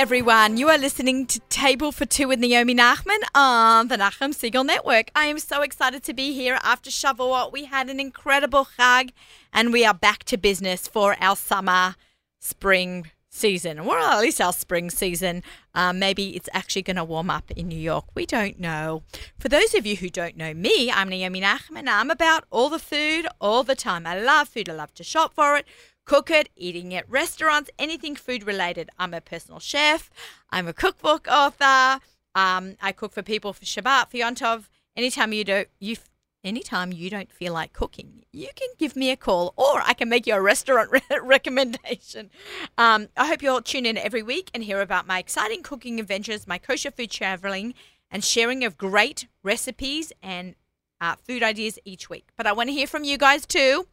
everyone. You are listening to Table for Two with Naomi Nachman on the Nachum Segal Network. I am so excited to be here after Shavuot. We had an incredible Chag, and we are back to business for our summer, spring season, or at least our spring season. Um, maybe it's actually going to warm up in New York. We don't know. For those of you who don't know me, I'm Naomi Nachman. I'm about all the food all the time. I love food. I love to shop for it cook it, eating at restaurants, anything food related. I'm a personal chef. I'm a cookbook author. Um, I cook for people for Shabbat, for Yom Tov. Anytime you don't, you anytime you don't feel like cooking, you can give me a call, or I can make you a restaurant re- recommendation. Um, I hope you'll tune in every week and hear about my exciting cooking adventures, my kosher food traveling, and sharing of great recipes and uh, food ideas each week. But I want to hear from you guys too.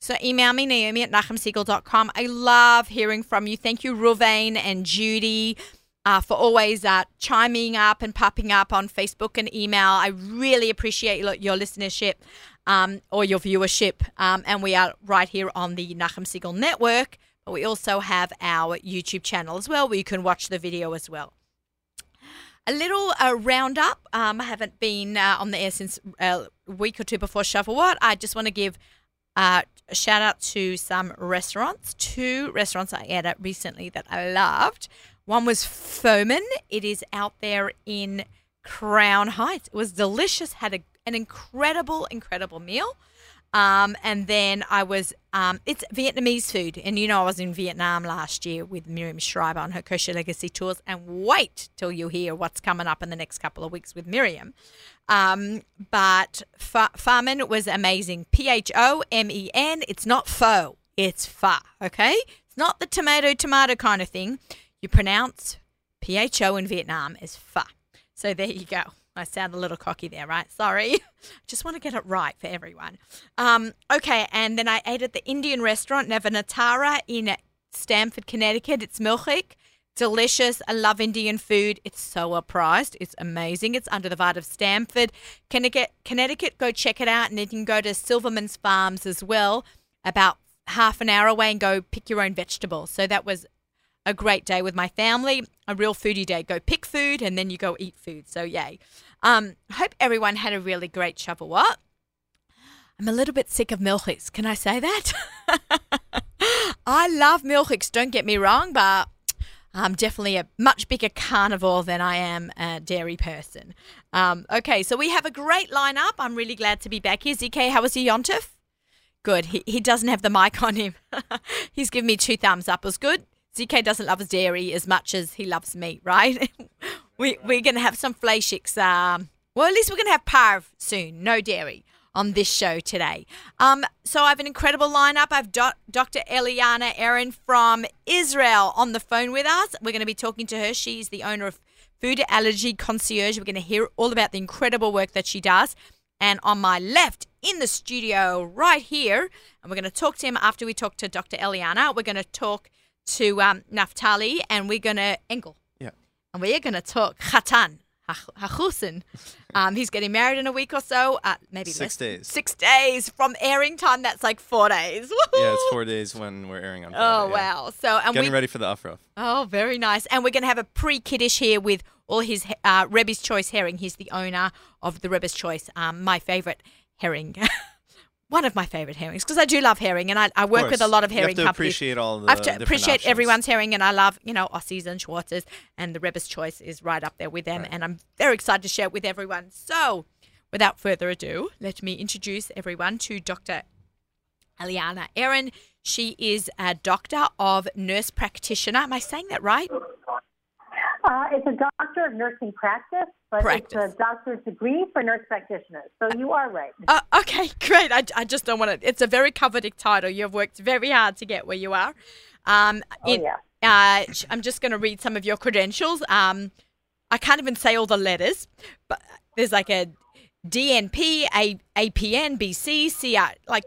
So email me, Naomi at NachumSegal.com. I love hearing from you. Thank you, Ruvain and Judy, uh, for always uh, chiming up and popping up on Facebook and email. I really appreciate your listenership um, or your viewership. Um, and we are right here on the Nachum Segal Network, but we also have our YouTube channel as well, where you can watch the video as well. A little uh, roundup. Um, I haven't been uh, on the air since uh, a week or two before Shavuot. I just want to give uh, shout out to some restaurants. Two restaurants I ate at recently that I loved. One was Phomen. It is out there in Crown Heights. It was delicious. Had a, an incredible, incredible meal. Um, and then I was, um, it's Vietnamese food. And you know, I was in Vietnam last year with Miriam Schreiber on her Kosher Legacy Tours. And wait till you hear what's coming up in the next couple of weeks with Miriam. Um, but F- Phomen was amazing. P H O M E N. It's not pho, it's fa, okay? It's not the tomato, tomato kind of thing. You pronounce P H O in Vietnam as fa. So there you go. I sound a little cocky there, right? Sorry. I just want to get it right for everyone. Um, okay, and then I ate at the Indian restaurant Navaratna in Stamford, Connecticut. It's milchik. Delicious. I love Indian food. It's so well priced. It's amazing. It's under the Vaad of Stamford, Connecticut. Connecticut. Go check it out, and then you can go to Silverman's Farms as well, about half an hour away, and go pick your own vegetables. So that was a great day with my family. A real foodie day. Go pick food, and then you go eat food. So yay. Um, hope everyone had a really great Shavuot. I'm a little bit sick of milchiks. Can I say that? I love milchiks. Don't get me wrong, but I'm definitely a much bigger carnivore than I am a dairy person. Um, okay, so we have a great lineup. I'm really glad to be back here. ZK, how was your Yontif? Good. He, he doesn't have the mic on him. He's given me two thumbs up. It was good. ZK doesn't love his dairy as much as he loves meat, right? we, we're going to have some fleischiks. Um, well, at least we're going to have parv soon. No dairy on this show today. Um, so I have an incredible lineup. I have Do- Dr. Eliana Aaron from Israel on the phone with us. We're going to be talking to her. She's the owner of Food Allergy Concierge. We're going to hear all about the incredible work that she does. And on my left in the studio right here, and we're going to talk to him after we talk to Dr. Eliana. We're going to talk to um, Naftali and we're going to Engel. Yeah. And we're going to talk Khatan. Hachusin. Um, he's getting married in a week or so. Uh, maybe Six less. days. Six days from airing time. That's like four days. Woo-hoo! Yeah, it's four days when we're airing on. Oh Friday, yeah. wow! So and Getting we ready for the aufruf. oh very nice. And we're gonna have a pre-kiddish here with all his uh, Rebbe's Choice herring. He's the owner of the Rebbe's Choice. Um, my favorite herring. One of my favorite herrings because I do love herring and I, I work with a lot of You have to companies. appreciate all the I have to appreciate options. everyone's herring, and I love, you know, Aussies and Schwartzes, and the Rebbe's Choice is right up there with them, Right. and I'm very excited to share it with everyone. So, without further ado, let me introduce everyone to Dr. Eliana Aaron. She is a doctor of nurse practitioner. Am I saying that right? Uh, it's a doctor of nursing practice, but Practice. it's a doctor's degree for nurse practitioners. So you are right. Uh, okay, great. I, I just don't want to. It's a very coveted title. You've worked very hard to get where you are. Um, Oh, yeah. uh, I'm just going to read some of your credentials. Um, I can't even say all the letters, but there's like a DNP, a APN, BC, CR. Like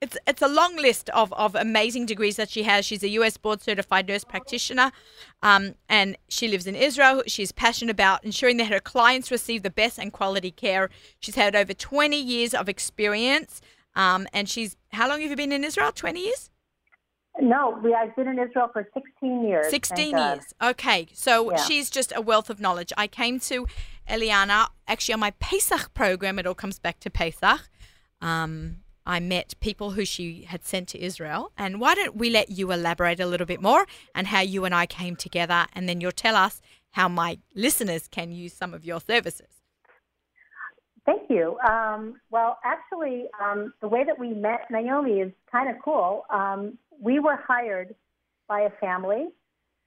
it's it's a long list of, of amazing degrees that she has. She's a US board certified nurse practitioner, um, and she lives in Israel. She's passionate about ensuring that her clients receive the best and quality care. She's had over 20 years of experience, um, and she's how long have you been in Israel? 20 years. No, we, I've been in Israel for 16 years. thank 16 God. years. Okay. So Yeah. she's just a wealth of knowledge. I came to Eliana actually on my Pesach program. It all comes back to Pesach. Um, I met people who she had sent to Israel. And why don't we let you elaborate a little bit more and how you and I came together? And then you'll tell us how my listeners can use some of your services. Thank you. Um, well, actually, um, the way that we met Naomi is kind of cool. Um, we were hired by a family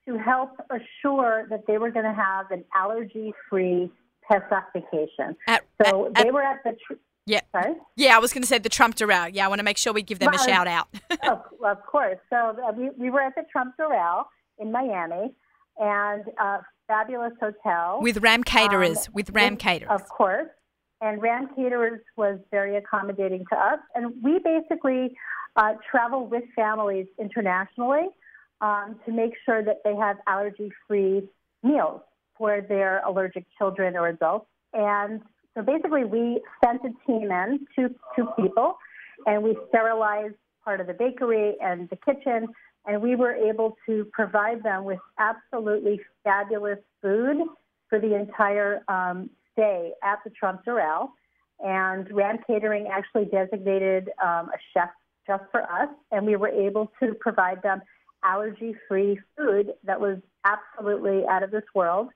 to help assure that they were going to have an allergy-free Pesach vacation. At, So at- they at- were at the. Tr- yeah. Sorry. Yeah, I was going to say the Trump Doral. Yeah, I want to make sure we give them a shout out. of, of course. So uh, we, we were at the Trump Doral in Miami, and uh, fabulous hotel. with Ram Caterers. Um, with Ram Caterers. Of course. And Ram Caterers was very accommodating to us. And we basically uh, travel with families internationally um, to make sure that they have allergy free meals for their allergic children or adults. And so basically, we sent a team in, two, two people, and we sterilized part of the bakery and the kitchen. And we were able to provide them with absolutely fabulous food for the entire um, stay at the Trump Doral. And Ram Catering actually designated um, a chef just for us, and we were able to provide them allergy free food that was absolutely out of this world.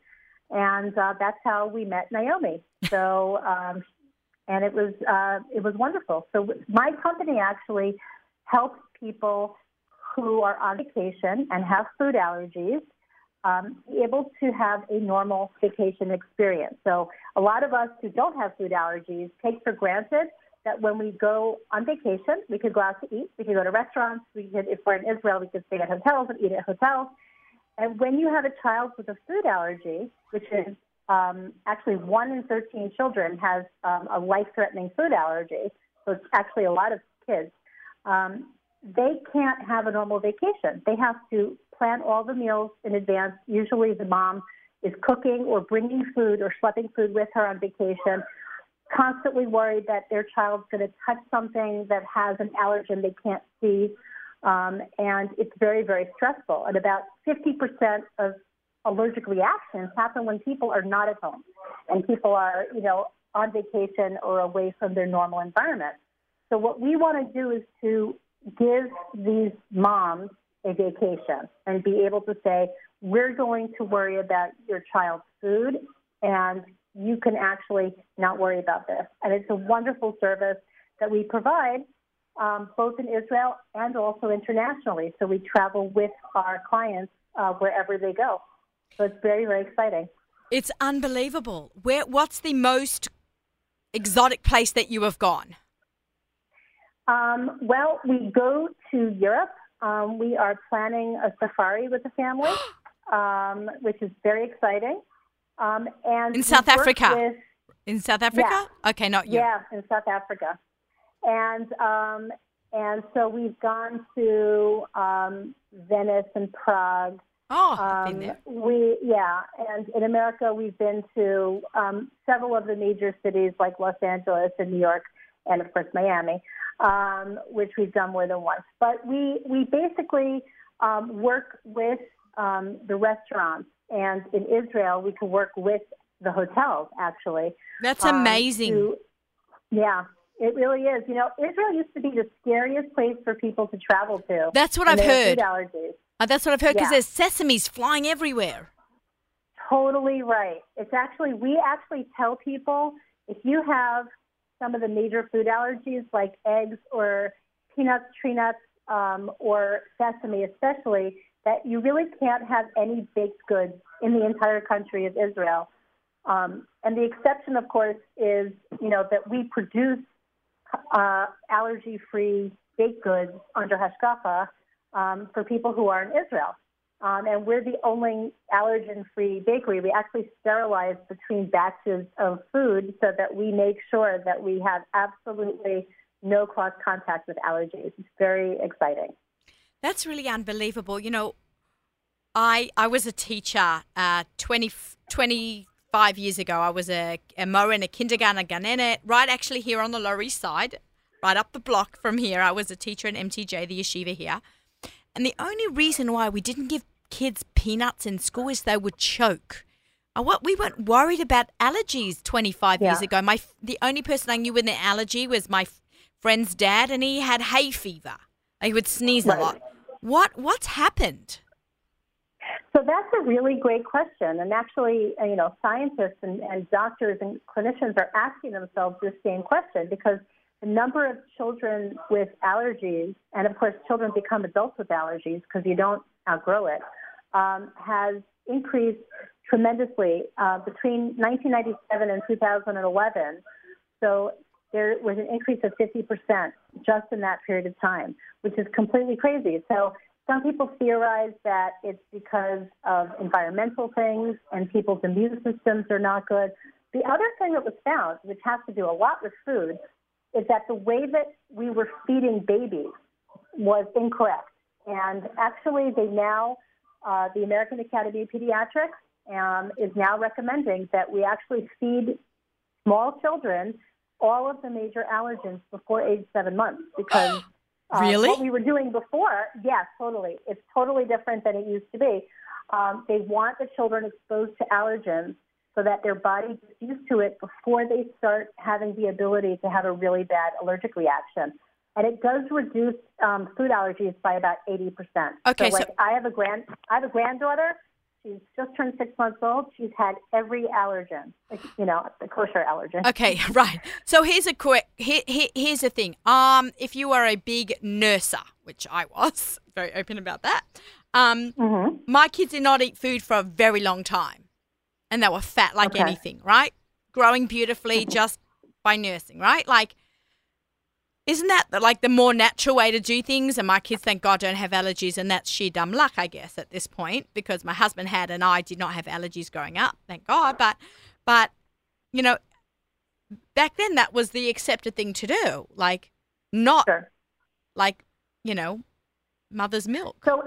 And uh, that's how we met Naomi. So, um, and it was uh, it was wonderful. So my company actually helps people who are on vacation and have food allergies um, be able to have a normal vacation experience. So a lot of us who don't have food allergies take for granted that when we go on vacation, we could go out to eat, we could go to restaurants, we could, if we're in Israel, we could stay at hotels and eat at hotels. And when you have a child with a food allergy, which is um, actually one in 13 children has um, a life-threatening food allergy, so it's actually a lot of kids. Um, they can't have a normal vacation. They have to plan all the meals in advance. Usually, the mom is cooking or bringing food or schlepping food with her on vacation, constantly worried that their child's going to touch something that has an allergen they can't see. Um, and it's very, very stressful. And about 50% of allergic reactions happen when people are not at home and people are, you know, on vacation or away from their normal environment. So what we want to do is to give these moms a vacation and be able to say, we're going to worry about your child's food and you can actually not worry about this. And it's a wonderful service that we provide um, both in Israel and also internationally. So we travel with our clients uh, wherever they go. So it's very, very exciting. It's unbelievable. Where? What's the most exotic place that you have gone? Um, well, we go to Europe. Um, we are planning a safari with the family, um, which is very exciting. Um, and In South Africa? with- In South Africa? Okay, not you. yeah, in South Africa, and um, and so we've gone to um, Venice and Prague. Oh, I've been Um, there. we yeah, and in America we've been to um, several of the major cities like Los Angeles and New York, and of course Miami, um, which we've done more than once. But we we basically um, work with um, the restaurants, and in Israel we can work with the hotels actually. That's um, amazing. to- yeah, it really is. You know, Israel used to be the scariest place for people to travel to. That's what I've heard. Allergies. Uh, that's what I've heard because Yeah. there's sesames flying everywhere. Totally right. It's actually, we actually tell people if you have some of the major food allergies like eggs or peanuts, tree nuts, um, or sesame, especially, that you really can't have any baked goods in the entire country of Israel. Um, and the exception, of course, is you know that we produce uh, allergy-free baked goods under Hashkafa um, for people who are in Israel. Um, and we're the only allergen-free bakery. We actually sterilize between batches of food so that we make sure that we have absolutely no cross contact with allergies. It's very exciting. That's really unbelievable. You know, I I was a teacher uh, 20, 25 years ago. I was a, a mower in a kindergarten, a ganene, right actually here on the Lower East Side, right up the block from here. I was a teacher in MTJ, the yeshiva here. And the only reason why we didn't give kids peanuts in school is they would choke. Uh, what we weren't worried about allergies 25 years ago. My the only person I knew with an allergy was my f- friend's dad, and he had hay fever. He would sneeze a lot. What what's happened? So that's a really great question. And actually, uh, you know, scientists and, and doctors and clinicians are asking themselves this same question because the number of children with allergies, and of course, children become adults with allergies because you don't outgrow it, um, has increased tremendously uh, between 1997 and 2011. So there was an increase of 50% just in that period of time, which is completely crazy. So some people theorize that it's because of environmental things and people's immune systems are not good. The other thing that was found, which has to do a lot with food, is that the way that we were feeding babies was incorrect. And actually, they now, uh, the American Academy of Pediatrics um, is now recommending that we actually feed small children all of the major allergens before age seven months because uh, Really? what we were doing before, yes, totally. It's totally different than it used to be. Um, they want the children exposed to allergens so that their body gets used to it before they start having the ability to have a really bad allergic reaction. And it does reduce um, food allergies by about 80%. Okay, so, so- I have a grand, I have a granddaughter. She's just turned six months old. She's had every allergen, you know, the kosher allergen. Okay, right. So here's a quick. Here, here, here's the thing. Um, if you are a big nurser, which I was, very open about that. Um, hmm my kids did not eat food for a very long time, and they were fat like Okay. Mm-hmm. anything, right? Growing beautifully just by nursing, right? Like, isn't that like the more natural way to do things? And my kids, thank God, don't have allergies, and that's sheer dumb luck, I guess, at this point, because my husband had and I did not have allergies growing up, thank God. But, but, you know, back then that was the accepted thing to do, like not Sure. like you know, mother's milk. So,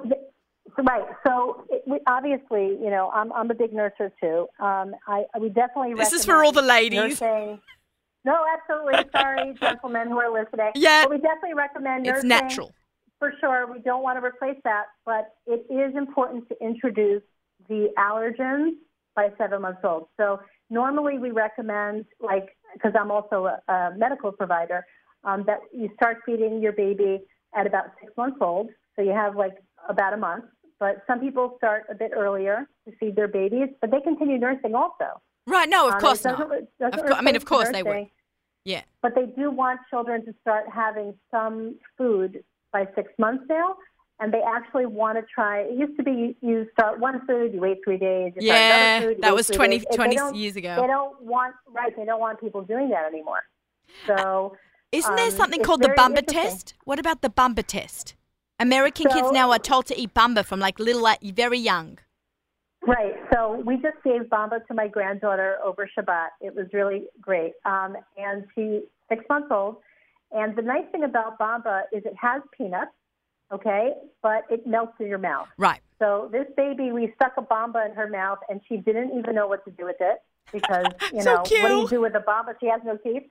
right. So, it, we, obviously, you know, I'm, I'm a big nurser too. Um, I, would definitely. This is for all the ladies. Nursing. No, absolutely. Sorry, gentlemen who are listening. Yeah. But we definitely recommend nursing. It's natural. For sure. We don't want to replace that, but it is important to introduce the allergens by seven months old. So normally we recommend, like, because I'm also a, a medical provider, um, that you start feeding your baby at about six months old. So you have like about a month. But some people start a bit earlier to feed their babies, but they continue nursing also. Right? No, of Um, course doesn't doesn't Of cour- I mean, of course they would. Yeah. But they do want children to start having some food by six months now. And they actually want to try. It used to be you start one food, you wait three days. Yeah, another food, that was three 20 20 years ago. They don't want right. They don't want people doing that anymore. So Isn't there um, something called the Bamba test? What about the Bamba test? American kids now are told to eat Bamba from like little, very young. Right. So we just gave Bamba to my granddaughter over Shabbat. It was really great. Um, and she's six months old. And the nice thing about Bamba is it has peanuts, okay, but it melts in your mouth. Right. So this baby, we stuck a Bamba in her mouth, and she didn't even know what to do with it because you So know what do you do with a Bamba? She has no teeth.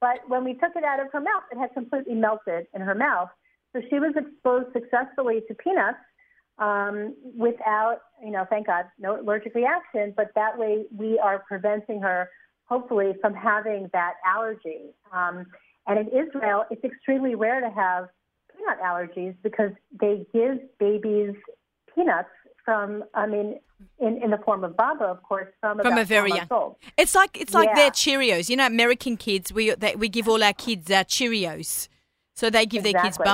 But when we took it out of her mouth, it had completely melted in her mouth. So she was exposed successfully to peanuts um, without, you know, thank God, no allergic reaction. But that way, we are preventing her, hopefully, from having that allergy. Um, and in Israel, it's extremely rare to have peanut allergies because they give babies peanuts from, I mean, in, in the form of baba, of course, from, From about a very young. old. It's like it's like Yeah. their Cheerios. You know, American kids, we they, we give all our kids our Cheerios, so they give their kids Exactly.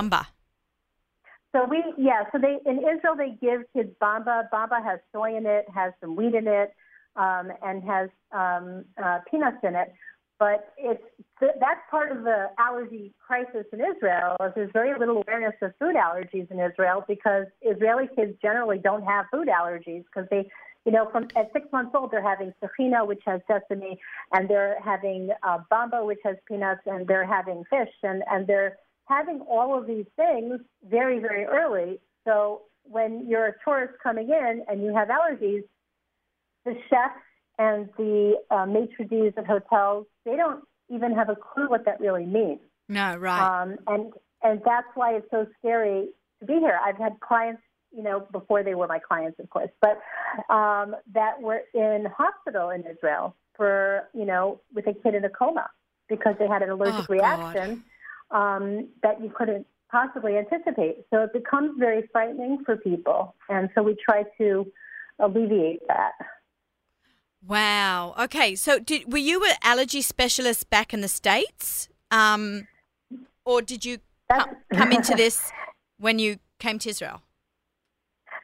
So we, yeah, so they in Israel they give kids bamba. Bamba has soy in it, has some wheat in it, um, and has um, uh, peanuts in it. But it's th- that's part of the allergy crisis in Israel. Is there's very little awareness of food allergies in Israel because Israeli kids generally don't have food allergies because they, you know, from at six months old they're having tahina, which has sesame, and they're having uh, bamba, which has peanuts, and they're having fish, and and they're having all of these things very, very early. So when you're a tourist coming in and you have allergies, the chefs and the uh, maitre d's of hotels, they don't even have a clue what that really means. No, right. Um, and and that's why it's so scary to be here. I've had clients, you know, before they were my clients, of course, but um, that were in hospital in Israel for, you know, with a kid in a coma because they had an allergic Oh, reaction um, that you couldn't possibly anticipate. So it becomes very frightening for people, and so we try to alleviate that. Wow. Okay. So, did were you an allergy specialist back in the states, um, or did you That's- co- come into this when you came to Israel?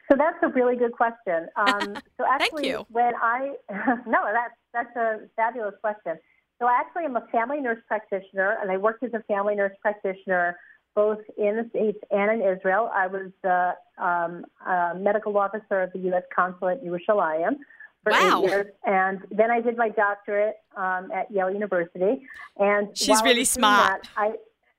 So that's a really good question. Um, so actually, you. when I no, that's that's a fabulous question. So actually, I'm a family nurse practitioner, and I worked as a family nurse practitioner both in the states and in Israel. I was the um, uh, medical officer of the U.S. consulate in Yerushalayim for Wow. eight years, and then I did my doctorate um, at Yale University. And She's I really smart. that,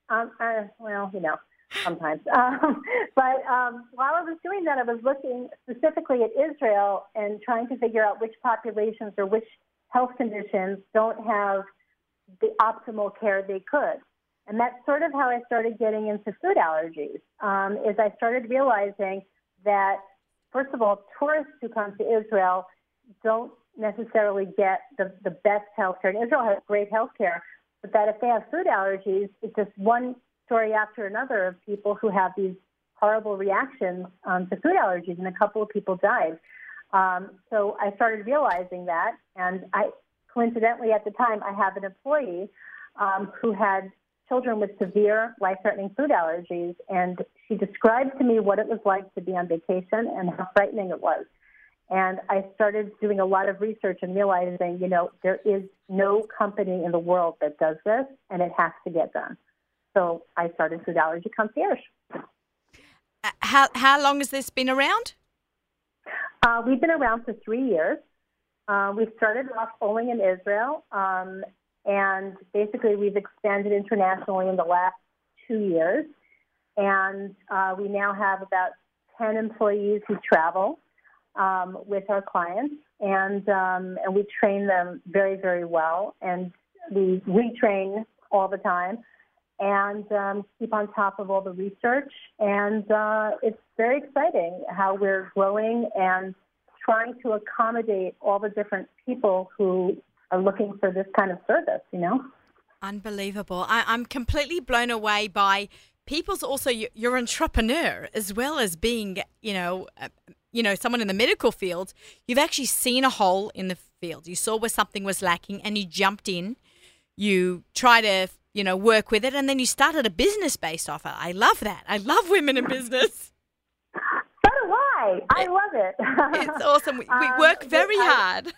I um, uh, well, you know sometimes. Um, but um, while I was doing that, I was looking specifically at Israel and trying to figure out which populations or which health conditions don't have the optimal care they could. And that's sort of how I started getting into food allergies. Um, is I started realizing that first of all, tourists who come to Israel don't necessarily get the, the best health care. And Israel has great health care, but that if they have food allergies, it's just one story after another of people who have these horrible reactions um, to food allergies, and a couple of people died. Um, so I started realizing that, and I coincidentally at the time I have an employee um, who had children with severe life-threatening food allergies, and she described to me what it was like to be on vacation and how frightening it was. And I started doing a lot of research and realizing, you know, there is no company in the world that does this, and it has to get done. So I started Food Allergy Concierge. Uh, How how long has this been around? Uh, we've been around for three years. Uh, we started off only in Israel, um, and basically we've expanded internationally in the last two years. And uh, we now have about 10 employees who travel um, with our clients, and, um, and we train them very, very well. And we retrain all the time and um, keep on top of all the research. And uh, it's very exciting how we're growing and trying to accommodate all the different people who are looking for this kind of service, you know? Unbelievable. I, I'm completely blown away by people's also y- your entrepreneur as well as being, you know, uh, you know, someone in the medical field. You've actually seen a hole in the field. You saw where something was lacking and you jumped in. You try to, you know, work with it and then you started a business based off it. I love that. I love women in business. So do I. I love it. It's awesome. We, we Um, work very I- hard.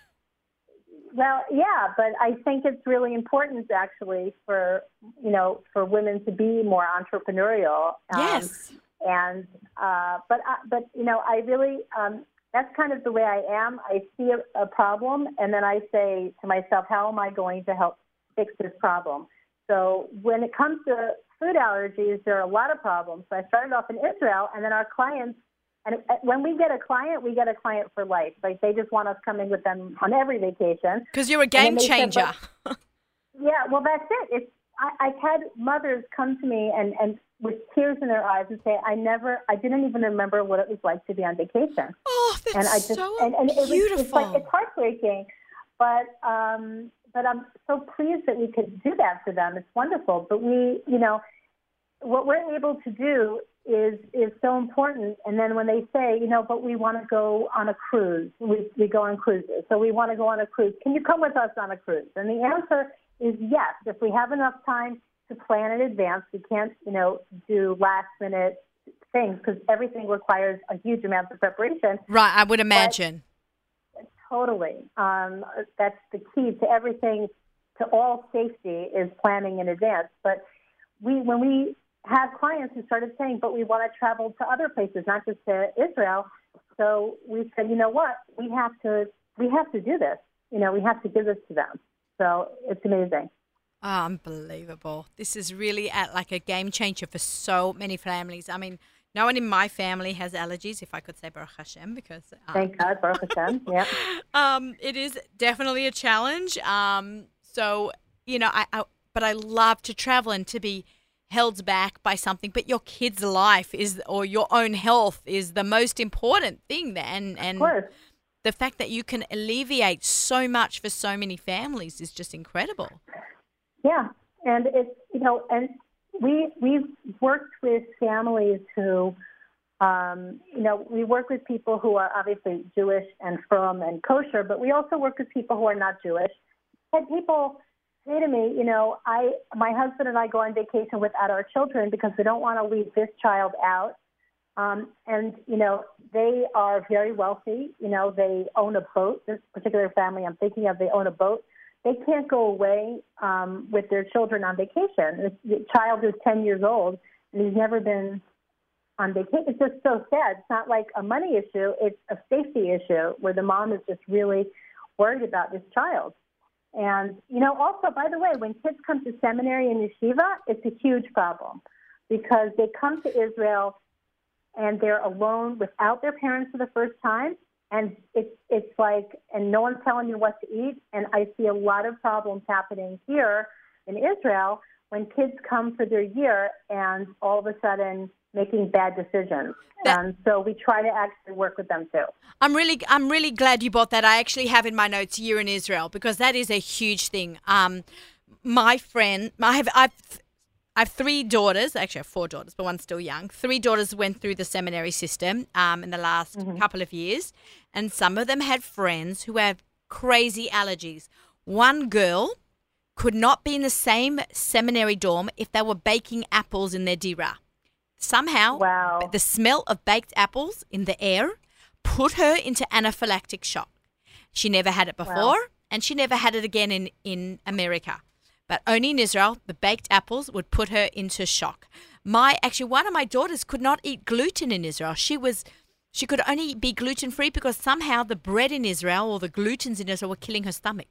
Well, yeah, but I think it's really important actually for you know for women to be more entrepreneurial. Um, yes. And uh, but I, but you know I really um, that's kind of the way I am. I see a, a problem and then I say to myself, how am I going to help fix this problem? So when it comes to food allergies, there are a lot of problems. So I started off in Israel, and then our clients and when we get a client, we get a client for life. Like they just want us coming with them on every vacation. Because you're a game they said, changer. Yeah, well, that's it. It's I, I've had mothers come to me and and with tears in their eyes and say, "I never, I didn't even remember what it was like to be on vacation." oh, that's and I just so and, and it was, beautiful. it's like it's heartbreaking, but um, but I'm so pleased that we could do that for them. It's wonderful. But we, you know, what we're able to do is is so important. And then when they say, you know, but we want to go on a cruise, we we go on cruises, so we want to go on a cruise. Can you come with us on a cruise? And the answer is yes. If we have enough time to plan in advance, we can't, you know, do last minute things because everything requires a huge amount of preparation. right, I would imagine. Totally. Um, that's the key to everything, to all safety is planning in advance. But we, when we have clients who started saying, but we want to travel to other places, not just to Israel. So we said, you know what? We have to, we have to do this. You know, we have to give this to them. So it's amazing. Unbelievable. This is really at like a game changer for so many families. I mean, no one in my family has allergies, if I could say Baruch Hashem, because um, Thank God, Baruch Hashem. Yeah. um, it is definitely a challenge. Um, so, you know, I, I, but I love to travel and to be held back by something, but your kid's life is or your own health is the most important thing. And and Of course. the fact that you can alleviate so much for so many families is just incredible. Yeah, and it's you know, and we we've worked with families who, um, you know, we work with people who are obviously Jewish and from and kosher, but we also work with people who are not Jewish. And people say to me, you know, I my husband and I go on vacation without our children because we don't want to leave this child out. Um, and you know, they are very wealthy. You know, they own a boat. This particular family I'm thinking of, they own a boat they can't go away um, with their children on vacation. The child is 10 years old and he's never been on vacation. It's just so sad. It's not like a money issue, it's a safety issue where the mom is just really worried about this child. And, you know, also, by the way, when kids come to seminary and yeshiva, it's a huge problem because they come to Israel and they're alone without their parents for the first time and it's it's like and no one's telling you what to eat and i see a lot of problems happening here in israel when kids come for their year and all of a sudden making bad decisions That- and so we try to actually work with them too I'm really, I'm really glad you brought that. I actually have in my notes year in Israel because that is a huge thing. Um, my friend, I have, I've, I have three daughters. Actually, I have four daughters, but one's still young. Three daughters went through the seminary system um, in the last couple of years, and some of them had friends who have crazy allergies. One girl could not be in the same seminary dorm if they were baking apples in their dira. Somehow, Wow. the smell of baked apples in the air put her into anaphylactic shock. She never had it before, and she never had it again in, in America. But only in Israel, the baked apples would put her into shock. My actually, one of my daughters could not eat gluten in Israel. She was, she could only be gluten free because somehow the bread in Israel or the glutens in Israel were killing her stomach.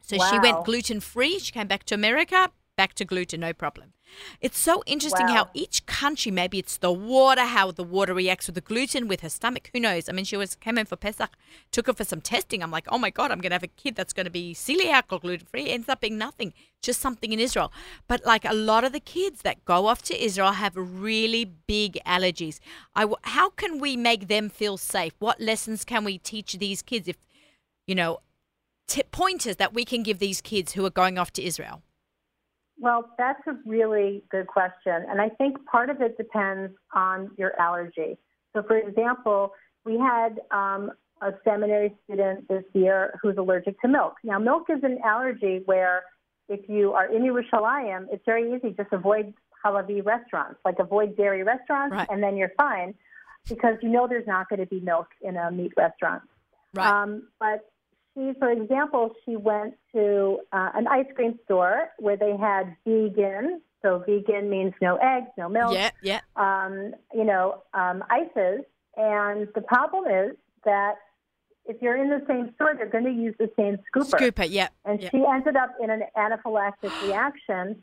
So she went gluten free. She came back to America, back to gluten, no problem. It's so interesting how each country, maybe it's the water, how the water reacts with the gluten with her stomach. Who knows? I mean, she was came in for Pesach, took her for some testing. I'm like, oh my god, I'm gonna have a kid that's gonna be celiac or gluten free. Ends up being nothing, just something in Israel. But like a lot of the kids that go off to Israel have really big allergies. I w- how can we make them feel safe? What lessons can we teach these kids if you know t- pointers that we can give these kids who are going off to Israel? Well, that's a really good question. And I think part of it depends on your allergy. So, for example, we had um, a seminary student this year who's allergic to milk. Now, milk is an allergy where if you are in Yerushalayim, it's very easy. Just avoid halavi restaurants, like avoid dairy restaurants, Right. and then you're fine because you know there's not going to be milk in a meat restaurant. Right. Um, but she, for example, she went to uh, an ice cream store where they had vegan. So vegan means no eggs, no milk. yeah, yeah. Um, you know, um, ices. And the problem is that if you're in the same store, they're going to use the same scooper. Scooper, yeah. And yeah. she ended up in an anaphylactic reaction.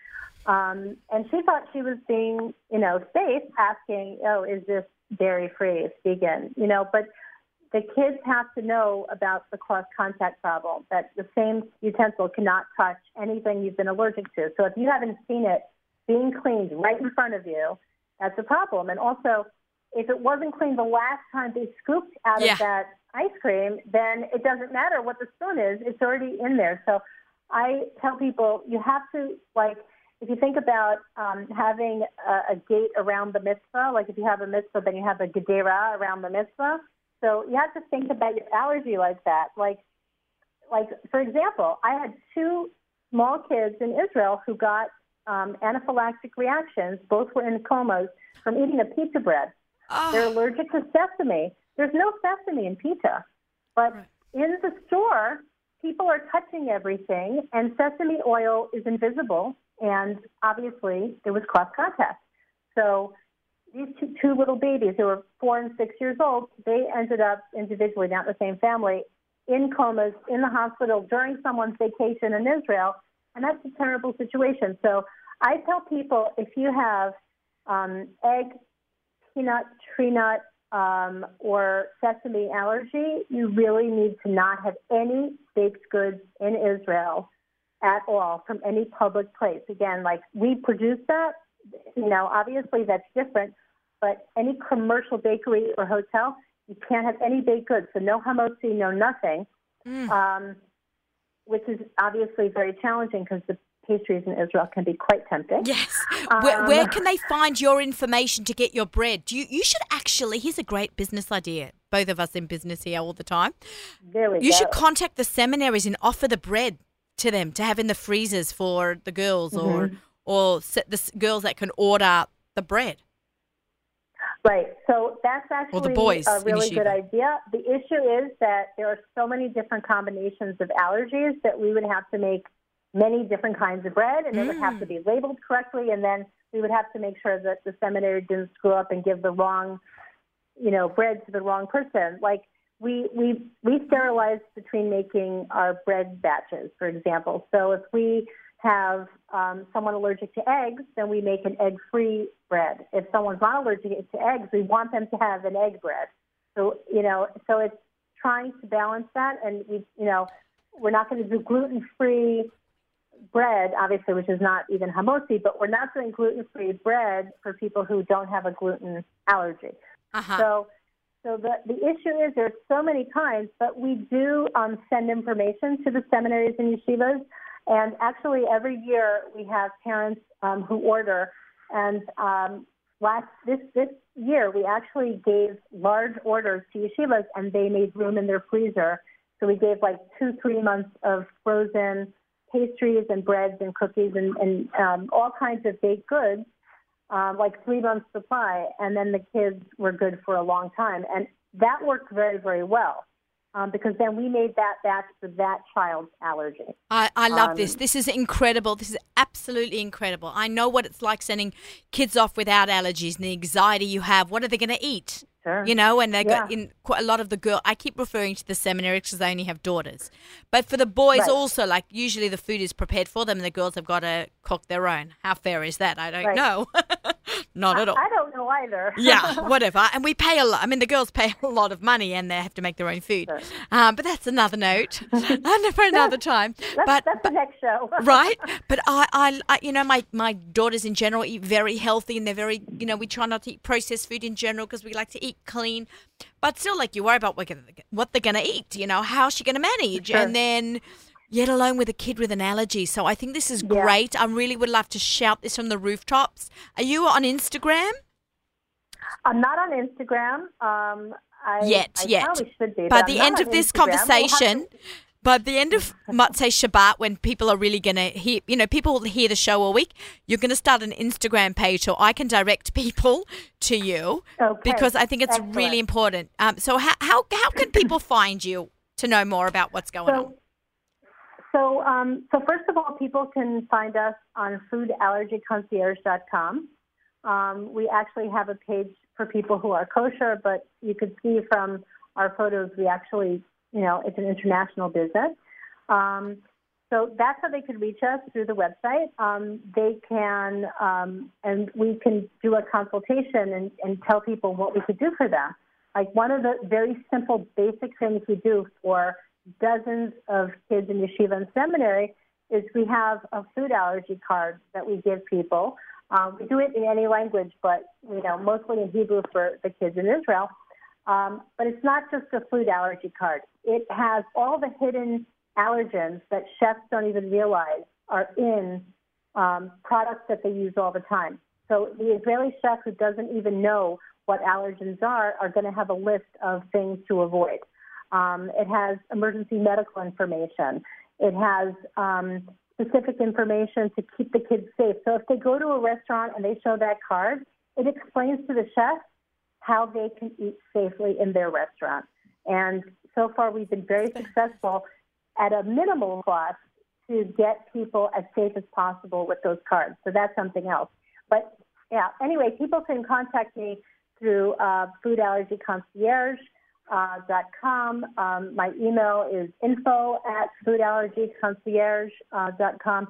Um, and she thought she was being, you know, safe, asking, "Oh, is this dairy free? It's vegan?" You know, but the kids have to know about the cross contact problem. That the same utensil cannot touch anything you've been allergic to. So if you haven't seen it being cleaned right in front of you, that's a problem. And also, if it wasn't cleaned the last time they scooped out Yeah. of that ice cream, then it doesn't matter what the spoon is; it's already in there. So I tell people you have to like if you think about um, having a, a gate around the mitzvah, like if you have a mitzvah, then you have a gedera around the mitzvah. So you have to think about your allergy like that. Like, like for example, I had two small kids in Israel who got um, anaphylactic reactions. Both were in comas from eating a pizza bread. They're Oh, allergic to sesame. There's no sesame in pizza, but Right. in the store, people are touching everything, and sesame oil is invisible. And obviously, there was cross contact. So these two, two little babies, who were four and six years old, they ended up individually, not the same family, in comas in the hospital during someone's vacation in Israel, and that's a terrible situation. So I tell people if you have um, egg, peanut, tree nut, um, or sesame allergy, you really need to not have any baked goods in Israel at all from any public place. Again, like we produce that, you know, obviously that's different, but any commercial bakery or hotel, you can't have any baked goods. So no hamotzi, no nothing, Mm. um, which is obviously very challenging because the pastries in Israel can be quite tempting. Yes. where, where Um, can they find your information to get your bread? Do you, you should actually, here's a great business idea. Both of us in business here all the time. There we You go. should contact the seminaries and offer the bread to them to have in the freezers for the girls or Mm-hmm. or set the girls that can order the bread. Right. So that's actually boys a really good idea. The issue is that there are so many different combinations of allergies that we would have to make many different kinds of bread, and it would have to mm. be labeled correctly, and then we would have to make sure that the seminary didn't screw up and give the wrong, you know, bread to the wrong person. Like we we we sterilize between making our bread batches, for example. So if we have um, someone allergic to eggs, then we make an egg-free bread. If someone's not allergic to eggs, we want them to have an egg bread. So you know, so it's trying to balance that, and we, you know, we're not going to do gluten-free bread, obviously, which is not even hamotzi, but we're not doing gluten-free bread for people who don't have a gluten allergy. Uh-huh. So, so the, the issue is there's so many kinds, but we do um, send information to the seminaries and yeshivas. And actually, every year we have parents um, who order. And um, last this this year, we actually gave large orders to yeshivas, and they made room in their freezer. So we gave like two, three months of frozen pastries and breads and cookies and, and um, all kinds of baked goods um, like three months supply, and then the kids were good for a long time. And that worked very, very well um, because then we made that batch for that child's allergy. I, I love this. Um, This is incredible. This is absolutely incredible. I know what it's like sending kids off without allergies and the anxiety you have. What are they going to eat? Sure. You know, and they got in quite a lot of the girl. I keep referring to the seminary because they only have daughters, but for the boys Right. also, like usually the food is prepared for them, and the girls have got to cook their own. How fair is that? I don't Right. know. Not at all. I don't know either. yeah, whatever. And we pay a lot. I mean, the girls pay a lot of money, and they have to make their own food. Sure. Um, but that's another note, and for another time. that's, but that's the next show. right? But I, I, I, you know, my, my daughters in general eat very healthy and they're very, you know, we try not to eat processed food in general because we like to eat clean. But still, like, you worry about what, gonna- what they're going to eat, you know, how's she going to manage? Sure. And then, yet alone with a kid with an allergy. So I think this is Yeah. great. I really would love to shout this from the rooftops. Are you on Instagram? I'm not on Instagram. Um, I, Yet, I yet. probably should be. By the end of this Instagram. We'll conversation, to- by the end of Motzei Shabbat, when people are really going to hear, you know, people will hear the show all week, you're going to start an Instagram page so I can direct people to you Okay. because I think it's Excellent. really important. Um, so how, how, how can people find you to know more about what's going on? So, um, so first of all, people can find us on foodallergyconcierge.com. Um, we actually have a page for people who are kosher, but you could see from our photos, we actually, you know, it's an international business. Um, so that's how they could reach us through the website. Um, they can, um, and we can do a consultation and, and tell people what we could do for them. Like one of the very simple, basic things we do for dozens of kids in yeshiva and seminary is we have a food allergy card that we give people. Um, we do it in any language, but you know, mostly in Hebrew for the kids in Israel. Um, but it's not just a food allergy card. It has all the hidden allergens that chefs don't even realize are in um, products that they use all the time. So the Israeli chef who doesn't even know what allergens are are going to have a list of things to avoid. Um, it has emergency medical information. It has um, specific information to keep the kids safe. So if they go to a restaurant and they show that card, it explains to the chef how they can eat safely in their restaurant. And so far, we've been very successful at a minimal cost to get people as safe as possible with those cards. So that's something else. But yeah, anyway, people can contact me through uh, foodallergyconcierge.com. Uh, dot com. um, my email is info at foodallergyconcierge.com. Uh, dot com.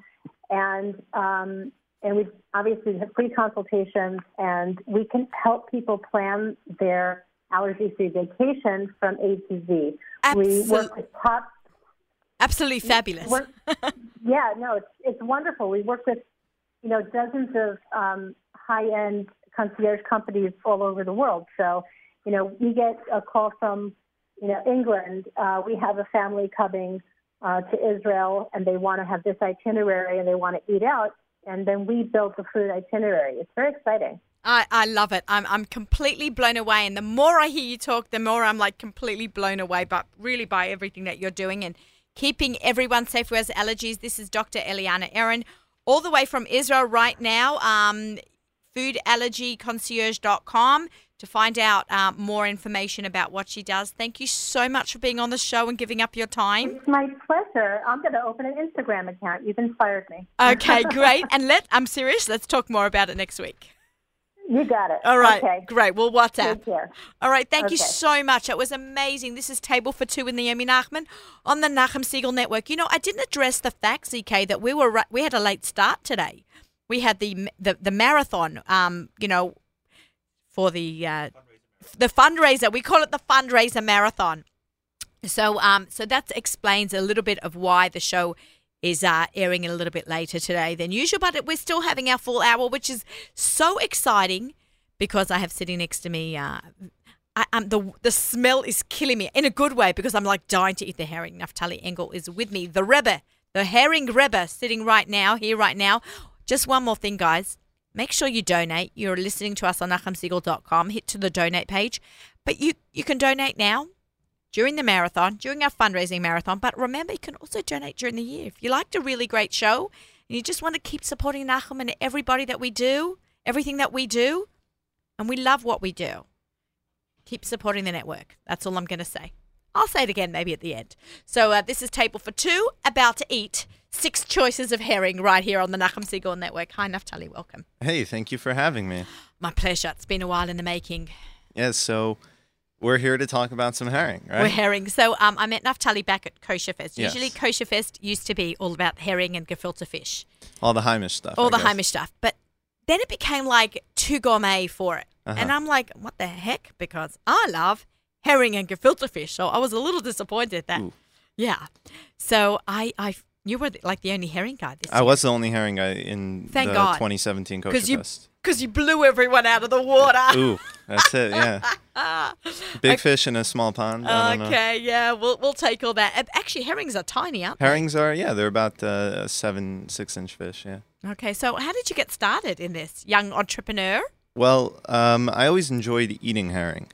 and um, and we obviously have free consultations, and we can help people plan their allergy-free vacation from A to Z. We work with top Absolutely fabulous. Yeah, no, it's it's wonderful. We work with you know dozens of um, high end concierge companies all over the world. So you know we get a call from you know England. Uh, we have a family coming uh, to Israel, and they want to have this itinerary, and they want to eat out, and then we build the food itinerary. It's very exciting. I, I love it. I'm, I'm completely blown away. And the more I hear you talk, the more I'm like completely blown away, but really by everything that you're doing and keeping everyone safe who has allergies. This is Dr. Eliana Aaron, all the way from Israel right now. Um, foodallergyconcierge.com to find out uh, more information about what she does. Thank you so much for being on the show and giving up your time. It's my pleasure. I'm going to open an Instagram account. You've inspired me. Okay, great. And let I'm serious. Let's talk more about it next week. You got it. All right, Okay. great. Well, WhatsApp. Take care. All right, thank you so much. It was amazing. This is Table for Two with Naomi Nachman on the Nachum Segal Network. You know, I didn't address the fact, ZK, that we were we had a late start today. We had the the, the marathon. Um, you know, for the uh, the fundraiser. We call it the fundraiser marathon. So um, so that explains a little bit of why the show is uh, airing a little bit later today than usual. But we're still having our full hour, which is so exciting because I have sitting next to me. Uh, I, um, the the smell is killing me in a good way because I'm like dying to eat the herring. Naftali Engel is with me, the Rebbe, the herring Rebbe, sitting right now here right now. Just one more thing, guys. Make sure you donate. You're listening to us on nachumsegal.com. Hit to the donate page, but you you can donate now during the marathon, during our fundraising marathon. But remember, you can also donate during the year. If you liked a really great show and you just want to keep supporting Nachum and everybody that we do, everything that we do, and we love what we do, keep supporting the network. That's all I'm going to say. I'll say it again maybe at the end. So uh, this is Table for Two, about to eat six choices of herring right here on the Nachum Segal Network. Hi, Naftali. Welcome. Hey, thank you for having me. My pleasure. It's been a while in the making. Yeah, so we're here to talk about some herring, right? We're herring. So um, I met Naftali back at Kosher Fest. Yes. Usually Kosher Fest used to be all about herring and gefilte fish, All the Heimish stuff. all I the guess. Heimish stuff. But then it became like too gourmet for it. Uh-huh. And I'm like, what the heck? Because I love herring and gefilte fish. So I was a little disappointed that, Ooh. yeah. So I, I, you were like the only herring guy this I was the only herring guy in Thank the God. 2017 Kosher because you, Fest. because you blew everyone out of the water. Ooh, that's it. Yeah, big fish in a small pond. I don't know. Okay, yeah, we'll we'll take all that. Actually, herrings are tiny, aren't they? Herrings are yeah, they're about uh, seven, six-inch fish. Yeah. Okay, so how did you get started in this, young entrepreneur? Well, um, I always enjoyed eating herring.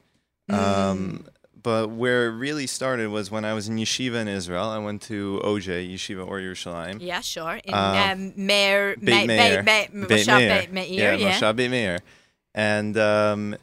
Mm. Um, but where it really started was when I was in yeshiva in Israel. I went to OJ, Yeshiva Ohr Yerushalayim. Yeah, sure. In Uh, um, Meir, Beit Meir. Beit Me- Beit Meir. Meir, Yeah, yeah. Moshav Beit Meir. And um,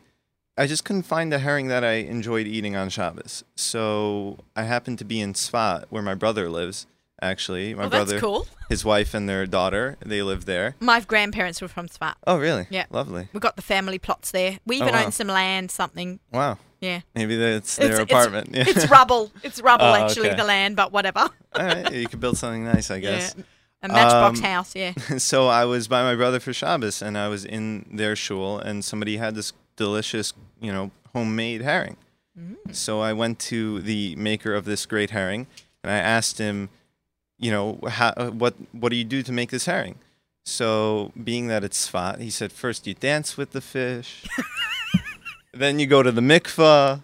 I just couldn't find the herring that I enjoyed eating on Shabbos. So I happened to be in Sfat, where my brother lives, actually. My Well, brother, that's cool. his wife, and their daughter, they live there. My grandparents were from Sfat. Oh, really? Yeah. Lovely. We got the family plots there. We Oh, even wow. own some land, something. Wow. Yeah. Maybe that's their It's- apartment. It's, it's rubble. It's rubble, Oh, actually, okay. the land, but whatever. All right, you could build something nice, I guess. Yeah. A matchbox Um, house, yeah. so I was by my brother for Shabbos, and I was in their shul, and somebody had this delicious, you know, homemade herring. Mm. So I went to the maker of this great herring, and I asked him, you know, how, uh, what what do you do to make this herring? So being that it's Sfat, he said first you dance with the fish, then you go to the mikvah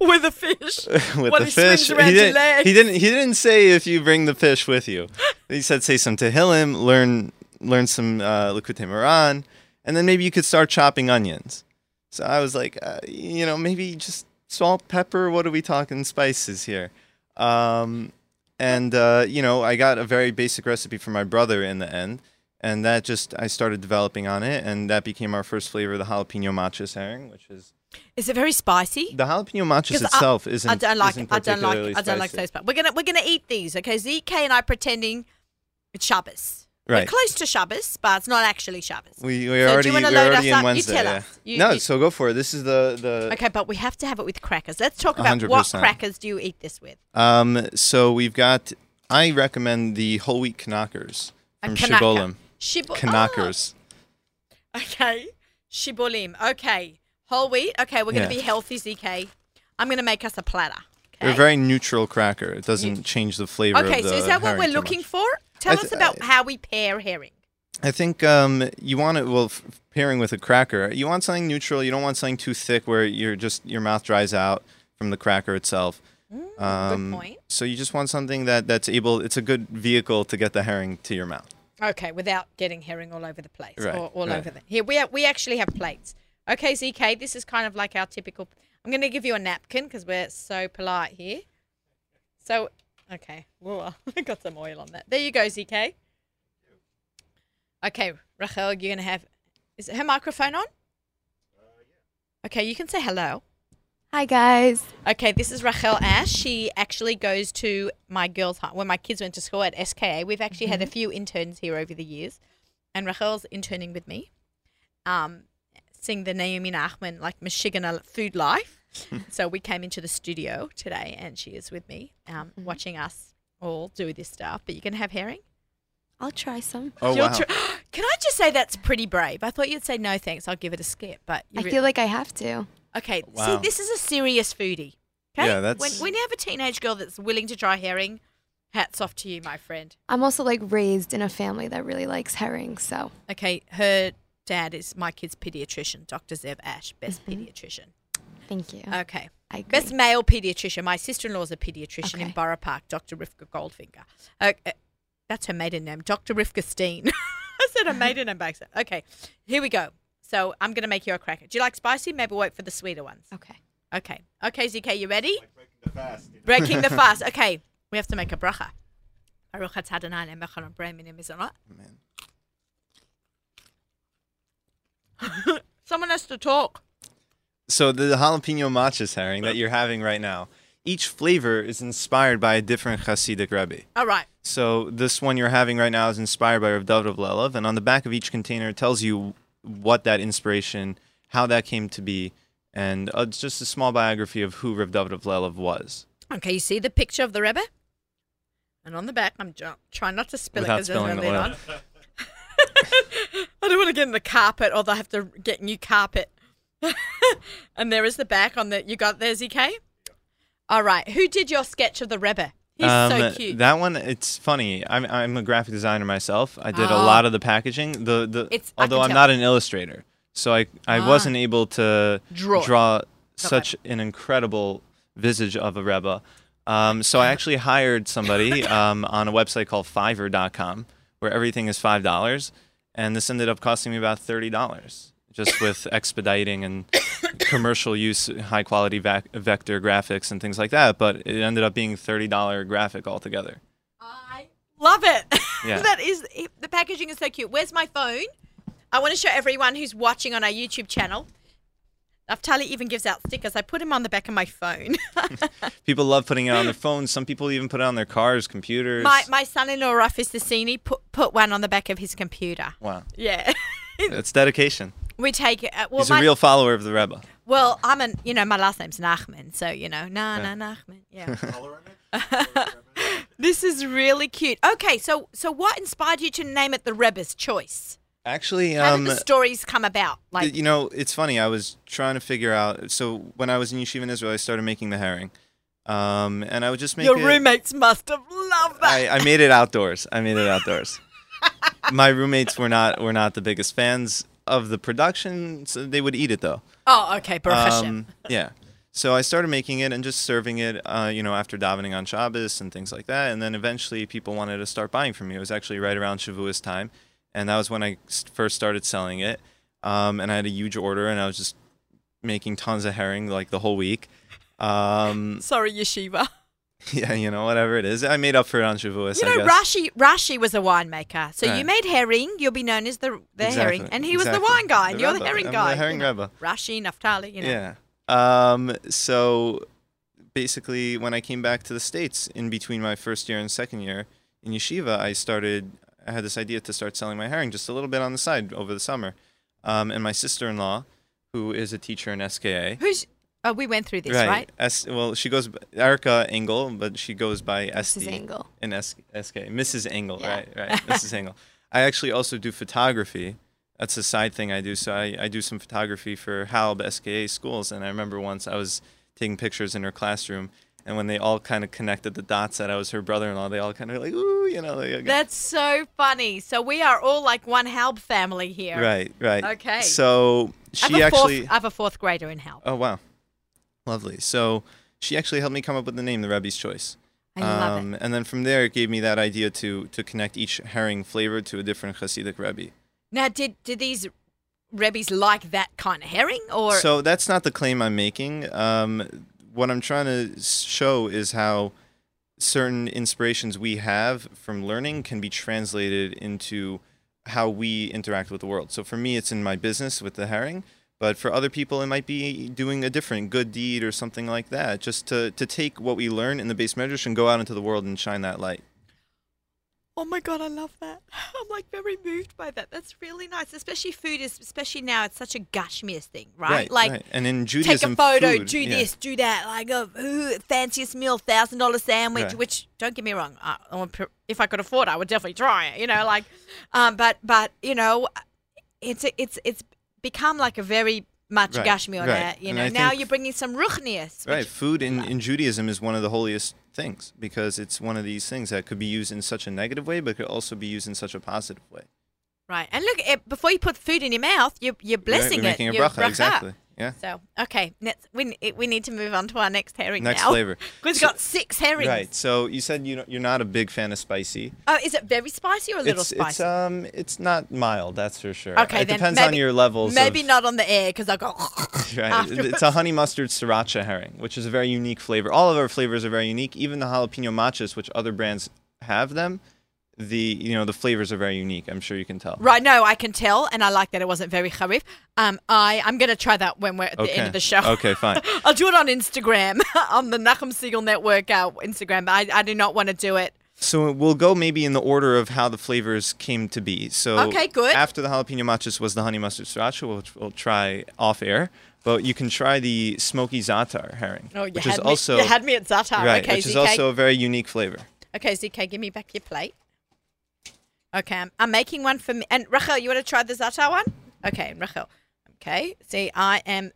With a fish. with What, the he fish. around he didn't. He didn't. He didn't say if you bring the fish with you. He said say some Tehillim, learn learn some uh, Likutei Moharan, and then maybe you could start chopping onions. So I was like, uh, you know, maybe just salt, pepper. What are we talking spices here? Um, and uh, you know, I got a very basic recipe from my brother in the end. And that just I started developing on it, and that became our first flavor, the jalapeno matjes herring, which is Is it very spicy? the jalapeno matjes 'Cause I- itself isn't. I don't like. isn't I don't like. particularly I don't like spicy. those. But we're gonna we're gonna eat these. Okay, ZK and I pretending it's Shabbos. We're Right. close to Shabbos, but it's not actually Shabbos. We we So already we're already in up? You Wednesday. tell yeah. us. You- no, you- so go for it. This is the the Okay, but we have to have it with crackers. Let's talk about what 100%. crackers do you eat this with? um. So we've got. I recommend the whole wheat knackers from. Shibolim. Shibo- Knackers. Oh, okay, shibolim. Okay, whole wheat. Okay, we're gonna Yeah. be healthy, ZK. I'm gonna make us a platter. They're a very neutral cracker. It doesn't change the flavor. Okay, of the so is that what herring we're too looking much. for? Tell I us about how we pair herring. I think um, you want it. Well, f- pairing with a cracker, you want something neutral. You don't want something too thick where you're just your mouth dries out from the cracker itself. Um, point. So you just want something that that's able. It's a good vehicle to get the herring to your mouth. Okay, without getting herring all over the place Right, or all right. over the here. We have, we actually have plates. Okay, ZK, this is kind of like our typical. I'm going to give you a napkin because we're so polite here. So, okay, Whoa, I got some oil on that. There you go, ZK. Okay, Rachel, you're going to have. Is her microphone on? Uh yeah. Okay, you can say hello. Hi guys. Okay, this is Rachel Ash. She actually goes to my girls' high. When my kids went to school at SKA, we've actually had a few interns here over the years, and Rachel's interning with me. Um, sing the Naomi Nachman like Michigan Food Life. so we came into the studio today, and she is with me, um, watching us all do this stuff. But you can have herring. I'll try some. Oh You'll wow! tr- can I just say that's pretty brave? I thought you'd say no thanks. I'll give it a skip, but you I re- feel like I have to. Okay, Wow. see, this is a serious foodie. Okay? Yeah, that's- when, when you have a teenage girl that's willing to try herring, hats off to you, my friend. I'm also like raised in a family that really likes herring, so Okay, her dad is my kid's pediatrician, Dr. Zev Ash, best pediatrician. thank you. Okay. I agree. Best male pediatrician. My sister in law is a pediatrician in Okay. Borough Park, Dr. Rivka Goldfinger. Uh, uh, that's her maiden name, Dr. Rivka Steen. I said her maiden name back. Okay, here we go. So I'm going to make you a cracker. Do you like spicy? Maybe wait for the sweeter ones. Okay. Okay. Okay, ZK, you ready? Breaking the fast. Breaking the fast. Okay, we have to make a bracha. Baruch Someone has to talk. So the jalapeno matjes herring that you're having right now, each flavor is inspired by a different Hasidic Rebbe. All right. So this one you're having right now is inspired by Rav David Lelov, and on the back of each container it tells you what that inspiration, how that came to be, and uh, it's just a small biography of who Rav David Lelov was. Okay, you see the picture of the Rebbe? And on the back, I'm ju- trying not to spill Without it because there's spilling the lid oil. on. I don't want to get in the carpet or they'll have to get new carpet. and there is the back on the. You got there, ZK? All right. Who did your sketch of the Rebbe? He's so Um, cute. That one, it's funny. I'm, I'm a graphic designer myself. I did a Ah. lot of the packaging. The the It's- although I'm not an illustrator, so I I Ah. wasn't able to Draw it. such an incredible visage of a Rebbe. Um, so I actually hired somebody um, on a website called Fiverr.com where everything is five dollars, and this ended up costing me about thirty dollars just with expediting and commercial use, high quality vac- vector graphics and things like that. But it ended up being thirty dollar graphic altogether. I love it. Yeah. that is the packaging is so cute. Where's my phone? I want to show everyone who's watching on our YouTube channel. Naftali even gives out stickers. I put him on the back of my phone. People love putting it on their phones. Some people even put it on their cars, computers. my my son-in-law Rafis Sassini put put one on the back of his computer. wow, Yeah. that's dedication. we take it. Uh, well, He's my, a real follower of the Rebbe. well, I'm an you know my last name's Nachman, so you know na na Nachman. Yeah. this is really cute. Okay, so so what inspired you to name it the Rebbe's Choice? Actually, How um, did the stories come about? Like you know, it's funny. I was trying to figure out. So when I was in yeshiva in Israel, I started making the herring, um, and I would just make your it. roommates must have loved that. I, I made it outdoors. I made it outdoors. My roommates were not were not the biggest fans of the production. So they would eat it though. oh, okay, Um, yeah. So I started making it and just serving it, uh, you know, after davening on Shabbos and things like that. And then eventually people wanted to start buying from me. It was actually right around Shavuos time, and that was when I first started selling it. Um, and I had a huge order, and I was just making tons of herring like the whole week. Um, Sorry, Yeshiva. yeah, you know, whatever it is, I made up for it on Shavuos. You know. Rashi Rashi was a winemaker, so you made herring. You'll be known as the the Exactly, herring, and he was the wine guy, and The you're the herring I'm guy. The herring you know. Rebbe. Rashi, Naftali, you know. Yeah. Um, so basically, when I came back to the States in between my first year and second year in yeshiva, I started, I had this idea to start selling my herring just a little bit on the side over the summer. Um, and my sister in law, who is a teacher in SKA, Who's? Oh, we went through this, right? S, well, she goes Erica Engel, but she goes by SD Mrs. Engel. in S, SK. Mrs. Engel, Yeah. right, right. Mrs. Engel. I actually also do photography. That's a side thing I do. So I, I do some photography for HALB SKA schools. And I remember once I was taking pictures in her classroom, And when they all kind of connected the dots that I was her brother-in-law, they all kind of like, ooh, you know. Like, That's so funny. So we are all like one HALB family here. right, right. Okay. So she a actually. fourth, I have a fourth grader in HALB. Oh wow, lovely. So she actually helped me come up with the name, the Rebbe's Choice. I love um, it. And then from there, it gave me that idea to to connect each herring flavor to a different Hasidic Rebbe. Now, did did these Rebbe's like that kind of herring, or So that's not the claim I'm making. Um, what I'm trying to show is how certain inspirations we have from learning can be translated into how we interact with the world. So for me, it's in my business with the herring, but for other people, it might be doing a different good deed or something like that. Just to, to take what we learn in the beis medrash and go out into the world and shine that light. Oh my god, I love that. I'm like very moved by that. That's really nice, especially food is especially now. It's such a gashmias thing, right? like right. And in Judaism, take a photo, food- do yeah. this, do that, like a ooh, fanciest meal, thousand dollar sandwich. Right. Which don't get me wrong, I, I would pr- if I could afford, it, I would definitely try it. You know, like, um, but but you know, it's a, it's it's become like a very much Right, gashmi on right. that. You know, now you're bringing some ruchnias. Right. Food in, in Judaism is one of the holiest things because it's one of these things that could be used in such a negative way, but could also be used in such a positive way. Right, and look, before you put food in your mouth, you're you're Right? blessing We're it. making a You're bracha. Exactly. Yeah. So okay, next, we we need to move on to our next herring Next now. flavor. We've So- got six herrings. Right. So you said you you're not a big fan of spicy. Oh, is it very spicy or a little it's spicy? it's um it's not mild. That's for sure. okay, It depends maybe, on your levels. Maybe of, not on the air because I go. Right. afterwards. It's a honey mustard sriracha herring, which is a very unique flavor. All of our flavors are very unique. Even the jalapeno matjes, which other brands have them, the you know the flavors are very unique. I'm sure you can tell. Right, no, I can tell, and I like that it wasn't very harif. Um, I I'm gonna try that when we're at the end of the show. Okay, fine. I'll do it on Instagram, on the Nachum Segal Network uh, Instagram. I I do not want to do it. So we'll go maybe in the order of how the flavors came to be. So Okay, good. After the jalapeno matjes was the honey mustard sriracha, which we'll try off air. But you can try the smoky za'atar herring, Oh, which is me. also you had me at za'atar. right, okay, which is also a very unique flavor. Okay, ZK, give me back your plate. Okay, I'm, I'm making one for me. And Rachel, you want to try the za'atar one? Okay, Rachel. Okay, see, I am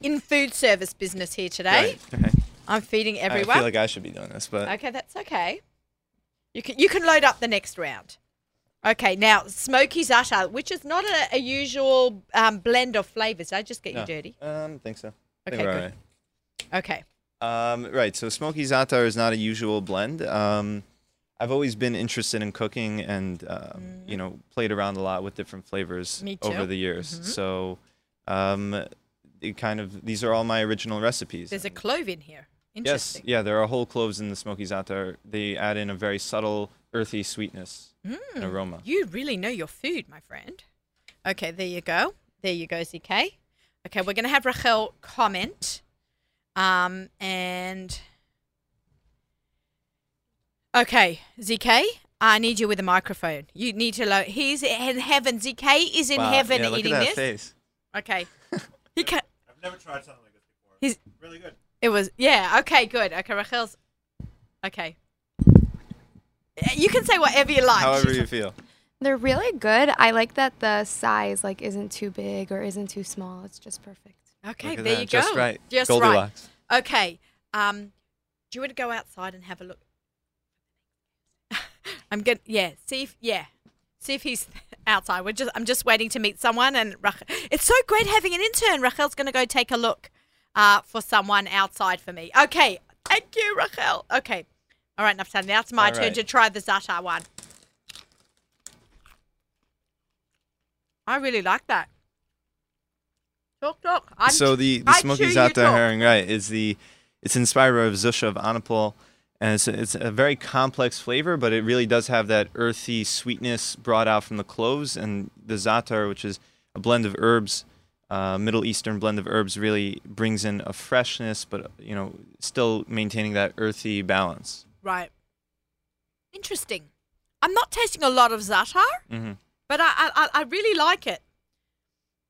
in food service business here today. Right. Okay. I'm feeding everyone. I feel like I should be doing this, but Okay, that's okay. You can you can load up the next round. Okay, now smoky za'atar, which is not a, a usual um, blend of flavors. Did I just get No. you dirty? I um, think so. Okay, think we're good. all right. Okay. Um, right. So smoky za'atar is not a usual blend. Um, I've always been interested in cooking and um, you know played around a lot with different flavors over the years. Mhm. So um, it kind of these are all my original recipes. There's a clove in here. yes, Interesting. yeah. There are whole cloves in the smoky za'atar. They add in a very subtle, earthy sweetness and Mm, aroma. You really know your food, my friend. Okay, there you go. There you go, ZK. Okay, we're going to have Rachel comment. Um, and. Okay, ZK, I need you with a microphone. You need to load. He's in heaven. ZK is in Wow, heaven yeah, look eating at that this. face. Okay. he can I've never tried something like this before. He's- really good. It was yeah. Okay, good. Okay, Rachel's. Okay. You can say whatever you like. However She's- you feel. They're really good. I like that the size like isn't too big or isn't too small. It's just perfect. Okay, there that, you go. Just right. Just right. Okay. Um, do you want to go outside and have a look? I'm good. Yeah. See if yeah. See if he's outside. We're just. I'm just waiting to meet someone, and Rachel. It's so great having an intern. Rachel's going to go take a look, uh, for someone outside for me. Okay. Thank you, Rachel. Okay. All right, Naftali. Now it's my All turn right. to try the za'atar one. I really like that. Talk, talk. I'm so the, the smoky za'atar herring, right, is the it's inspired by Zusha of Anapol, and it's a, it's a very complex flavor, but it really does have that earthy sweetness brought out from the cloves, and the za'atar, which is a blend of herbs, uh, Middle Eastern blend of herbs, really brings in a freshness, but you know, still maintaining that earthy balance. Right. Interesting. I'm not tasting a lot of za'atar, hmm but I, I I- I really like it.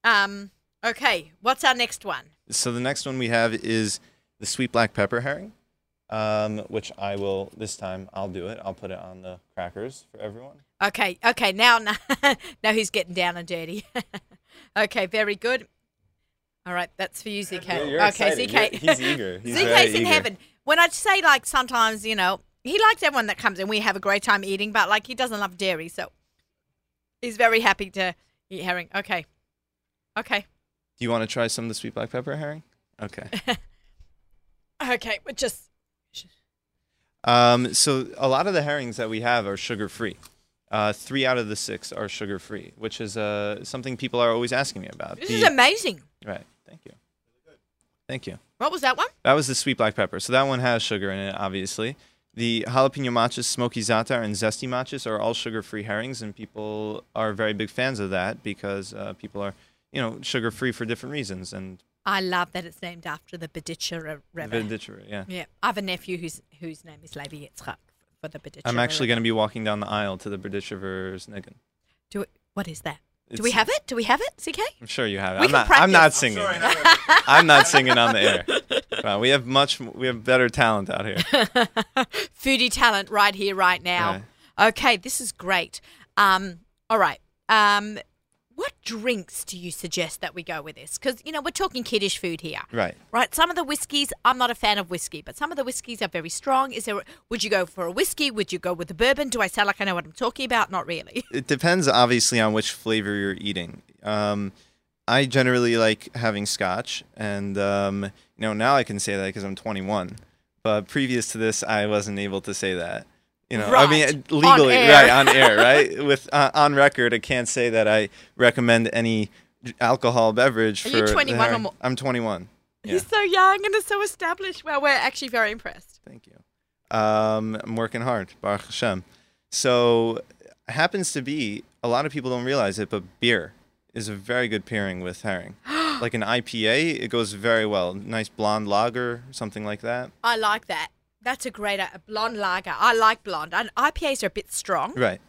Um. Okay. What's our next one? So the next one we have is the sweet black pepper herring, um, which I will this time I'll do it. I'll put it on the crackers for everyone. Okay. Okay. Now, now he's getting down and dirty. okay. Very good. All right. That's for you, ZK. You're- you're okay, excited. ZK. You're- he's eager. He's ZK's in eager. heaven. when I say like sometimes, you know, he likes everyone that comes in. We have a great time eating, but like he doesn't love dairy, so he's very happy to eat herring. Okay, okay, Do you want to try some of the sweet black pepper herring? Okay. okay. But just Um, so a lot of the herrings that we have are sugar free. Uh, three out of the six are sugar free, which is uh, something people are always asking me about. this The- is amazing. right. Thank you. Thank you. What was that one? That was the sweet black pepper. So that one has sugar in it, obviously. The jalapeno matjes, smoky za'atar, and zesty matjes are all sugar-free herrings, and people are very big fans of that because uh, people are, you know, sugar-free for different reasons. And I love that it's named after the Berditchever Rebbe. Vindicere, yeah. yeah, I have a nephew whose whose name is Levi Yitzchak for the Bedichera. I'm actually going to be walking down the aisle to the Berditchever's Niggin. Do it. What is that? Do we have it? Do we have it, ZK? I'm sure you have it. We I'm can not. I'm not singing. Sorry, not really. I'm not singing on the air. Wow, we have much. We have better talent out here. Foodie talent right here, right now. Okay, this is great. Um, all right. Um, what drinks do you suggest that we go with this? Because you know we're talking kiddish food here, Right. right? Some of the whiskies, I'm not a fan of whiskey, but some of the whiskies are very strong. Is there? Would you go for a whiskey? Would you go with a bourbon? Do I sound like I know what I'm talking about? Not really. It depends, obviously, on which flavor you're eating. Um, I generally like having scotch, and um, you know now I can say that because I'm 21. But previous to this, I wasn't able to say that. You know, I mean, Right. legally, On air. right on air, right with uh, on record, I can't say that I recommend any alcohol beverage Are for. you 21 or more? I'm 21. Yeah. He's so young and is so established. Well, we're actually very impressed. Thank you. Um, I'm working hard, Baruch Hashem. So, happens to be a lot of people don't realize it, but beer is a very good pairing with herring. like an IPA, it goes very well. Nice blonde lager, something like that. I like that. That's a great a blonde lager. I like blonde. And IPAs are a bit strong, Right.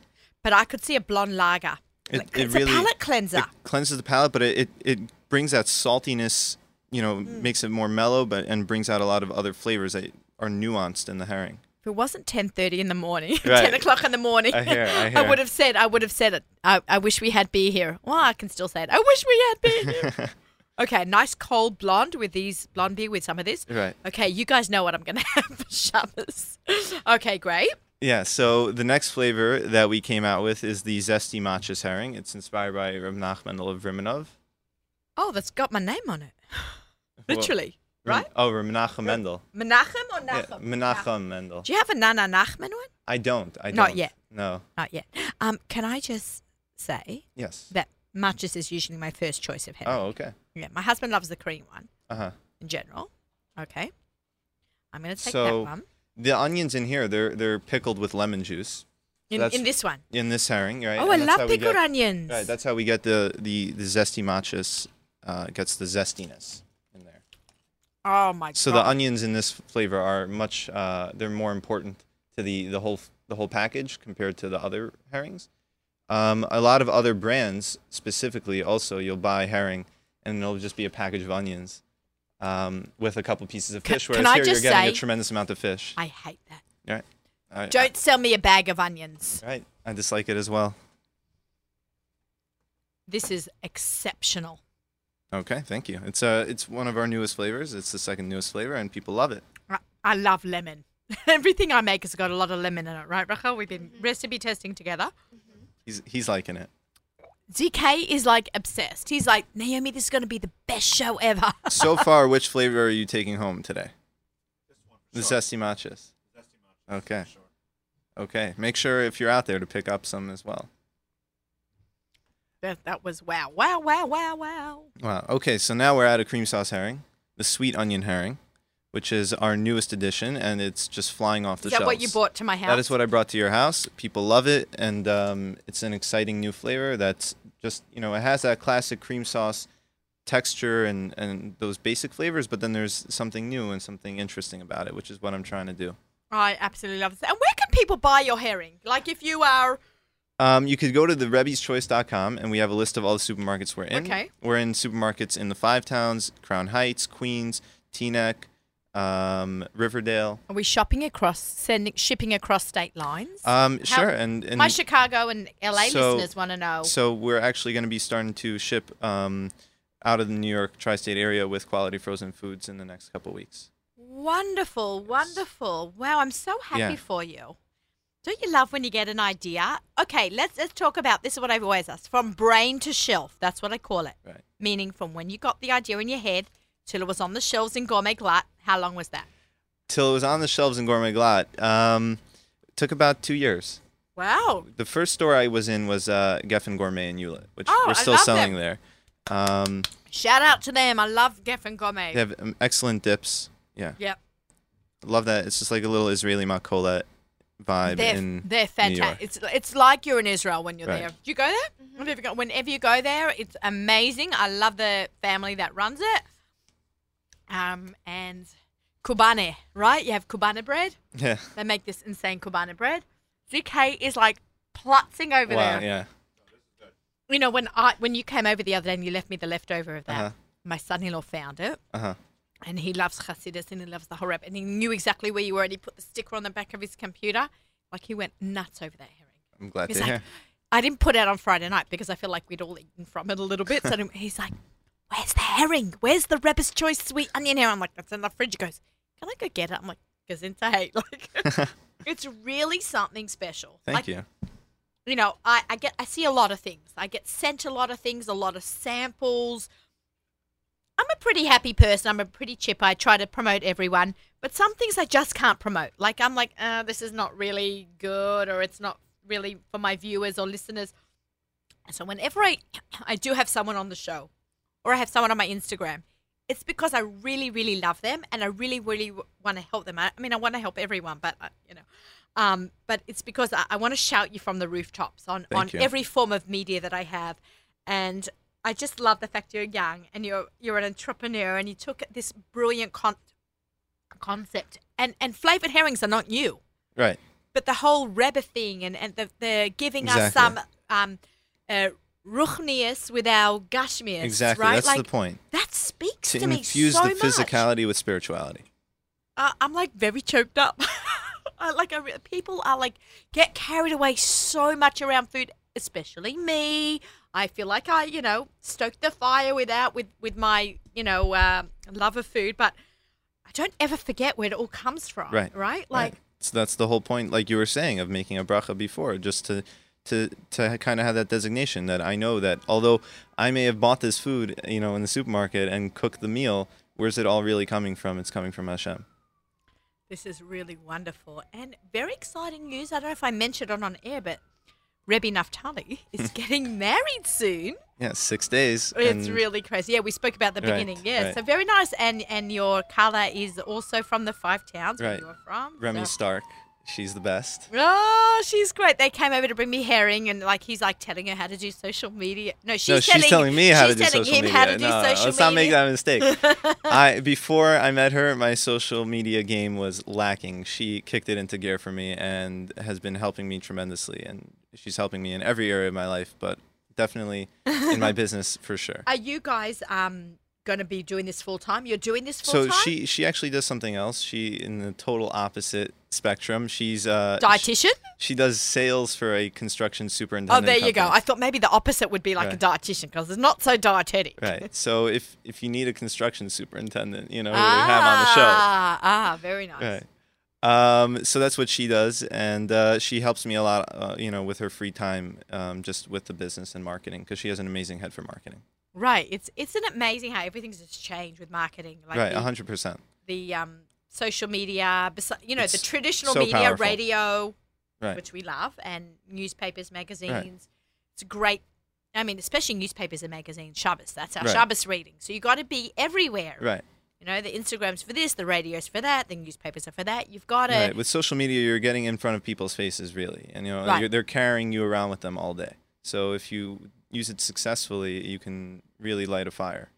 but I could see a blonde lager. It- Like, it it's really- a palate cleanser. It cleanses the palate, but it, it, it brings that saltiness. You know, Mm. makes it more mellow, but and brings out a lot of other flavors that are nuanced in the herring. if it wasn't ten thirty in the morning, Right. ten o'clock in the morning, I hear, I hear. would have said, I would have said it. I, I wish we had beer here. Well, I can still say it. I wish we had beer here. okay, nice cold blonde with these blonde beer with some of this. Right. Okay, you guys know what I'm gonna have for Shabbos. Okay, great. Yeah, so the next flavor that we came out with is the zesty matjes herring. It's inspired by Reb Nachman of Rimanov. Oh, that's got my name on it. Literally, Rem- right? Oh, Reb Menachem Mendel. Menachem or Yeah, Nachem? Menachem Mendel. Do you have a Nana Nachman one? I don't. I don't. Not yet. No. Not yet. Um, can I just say Yes. that matjes is usually my first choice of herring. Oh, okay. Yeah, my husband loves the Korean one Uh huh. in general. Okay. I'm going to take So- that one. The onions in here, they're they're pickled with lemon juice In, that's- in this one. in this herring, right? Oh, I And how love pickled get- onions. Right. That's how we get the the the zesty matjes. Uh, gets the zestiness in there. oh, my So God. So the onions in this flavor are much uh, they're more important to the the whole the whole package compared to the other herrings. Um, a lot of other brands specifically also you'll buy herring and it'll just be a package of onions um, with a couple pieces of fish. can Whereas I here you're getting say- a tremendous amount of fish. I hate that. Right. I, Don't sell me a bag of onions. I, right. I dislike it as well. This is exceptional. Okay, thank you. It's uh it's one of our newest flavors. It's the second newest flavor and people love it. I- I love lemon. Everything I make has got a lot of lemon in it, right, Rachel? We've been recipe testing together. He's he's liking it. ZK is like obsessed. He's like, Naomi, this is going to be the best show ever. So far, which flavor are you taking home today? This one for The sure. zesty matjes. Zesty matjes, Okay. sure. Okay. Make sure if you're out there to pick up some as well. that, that was wow, wow, wow, wow, wow. Wow. Okay, so now we're at a cream sauce herring, the sweet onion herring, which is our newest addition, and it's just flying off the Is that shelves. what you brought to my house? That is what I brought to your house. People love it, and um, it's an exciting new flavor. That's just you know it has that classic cream sauce texture and and those basic flavors, but then there's something new and something interesting about it, which is what I'm trying to do. I absolutely love this. And where can people buy your herring? Like if you are Um, you could go to the rebbieschoice.com, and we have a list of all the supermarkets we're in. Okay. We're in supermarkets in the Five Towns, Crown Heights, Queens, Teaneck, um, Riverdale. are we shopping across sending shipping across state lines? Um, How- sure, and, and my Chicago and LA so- listeners want to know. So we're actually going to be starting to ship um, out of the New York tri-state area with quality frozen foods in the next couple weeks. Wonderful, wonderful. Wow, I'm so happy Yeah. for you. Don't you love when you get an idea? Okay, let's let's talk about this is what I've always asked. From brain to shelf. That's what I call it. Right. Meaning from when you got the idea in your head till it was on the shelves in Gourmet Glatt. How long was that? Till it was on the shelves in Gourmet Glatt. Um, took about two years. Wow. The first store I was in was uh, Geffen Gourmet in Hewlett, which Oh, we're still selling them. there. Um, Shout out to them. I love Geffen Gourmet. they have um, excellent dips. Yeah, Yep. love that. It's just like a little Israeli makolet vibe They're, in they're New York. fantastic. It's it's like you're in Israel when you're Right. there. Do you go there? Whenever, you go, whenever you go there, it's amazing. I love the family that runs it. Um and kubane, right? You have kubane bread. Yeah. They make this insane kubane bread. ZK is like plutzing over Wow. there. Yeah. You know when I when you came over the other day and you left me the leftover of that, Uh-huh. my son-in-law found it. Uh huh. and he loves Hasidus and he loves the Horeb and he knew exactly where you were and he put the sticker on the back of his computer. Like he went nuts over that herring. I'm glad He's to like, hear. I didn't put it on Friday night because I feel like we'd all eaten from it a little bit. So he's like, Where's the herring? Where's the Rebbe's Choice sweet onion herring? I'm like, That's in the fridge. He goes, Can I go get it? I'm like, Gesundheit. Like, it's really something special. Thank like, you. you know, I, I get I see a lot of things. I get sent a lot of things, a lot of samples. I'm a pretty happy person. I'm a pretty chip. I try to promote everyone, but some things I just can't promote. Like I'm like, uh, this is not really good, or it's not really for my viewers or listeners. So whenever I I do have someone on the show, or I have someone on my Instagram, it's because I really really love them and I really really want to help them. I, I mean, I want to help everyone, but uh, you know. Um, but it's because I, I want to shout you from the rooftops on, Thank on you. every form of media that I have. And I just love the fact you're young and you're you're an entrepreneur and you took this brilliant con- concept. And and flavored herrings are not new, Right. but the whole Rebbe thing and, and the, the giving us some um, uh, ruchnius with our gashmias. Exactly. Right? That's like, the point. That speaks To to, me infuse so the much. physicality with spirituality. uh, I'm like very choked up. I, like I, people are like get carried away so much around food, especially me. I feel like I, you know, stoke the fire without with with my, you know, uh, love of food, but I don't ever forget where it all comes from. Right. Right. Like right. So that's the whole point, like you were saying, of making a bracha before, just to to to kind of have that designation that I know that although I may have bought this food, you know, in the supermarket and cooked the meal, where's it all really coming from? It's coming from Hashem. this is really wonderful and very exciting news. I don't know if I mentioned it on air, but Rebbe Naftali is getting married soon. Yeah, six days. It's really crazy. Yeah, we spoke about the Right, beginning. Yeah, right. so very nice. And and your kallah is also from the five towns where Right. you're from. Remy so- Stark. She's the best. Oh, she's great. They came over to bring me herring, and like he's like telling her how to do social media. No, she's, no, she's telling me how to she's do telling social media. how to do no, social let's not make that mistake. I before I met her, my social media game was lacking. She kicked it into gear for me and has been helping me tremendously. And she's helping me in every area of my life, but definitely in my business for sure. Are you guys um going to be doing this full time? You're doing this full time. So she she actually does something else. She in the total opposite spectrum. She's a dietitian. she does sales for a construction superintendent. Oh, there you go. I thought maybe the opposite would be like a dietitian because it's not so dietetic. Right. So if if you need a construction superintendent, you know, who we have on the show. Ah, ah, very nice. Right. Um, so that's what she does, and uh, she helps me a lot, uh, you know, with her free time, um, just with the business and marketing, because she has an amazing head for marketing. Right. It's isn't it amazing how everything's just changed with marketing. Like right, hundred percent. the um social media, you know, the traditional so media, powerful. radio, Right. which we love, and newspapers, magazines. It's great. I mean, especially newspapers and magazines. Shabbos. That's our Right. Shabbos reading. So you got to be everywhere. Right. You know, the Instagrams for this, the radios for that, the newspapers are for that. You've got to. Right. With social media, you're getting in front of people's faces, really, and you know, Right. you're, they're carrying you around with them all day. So if you use it successfully, you can really light a fire.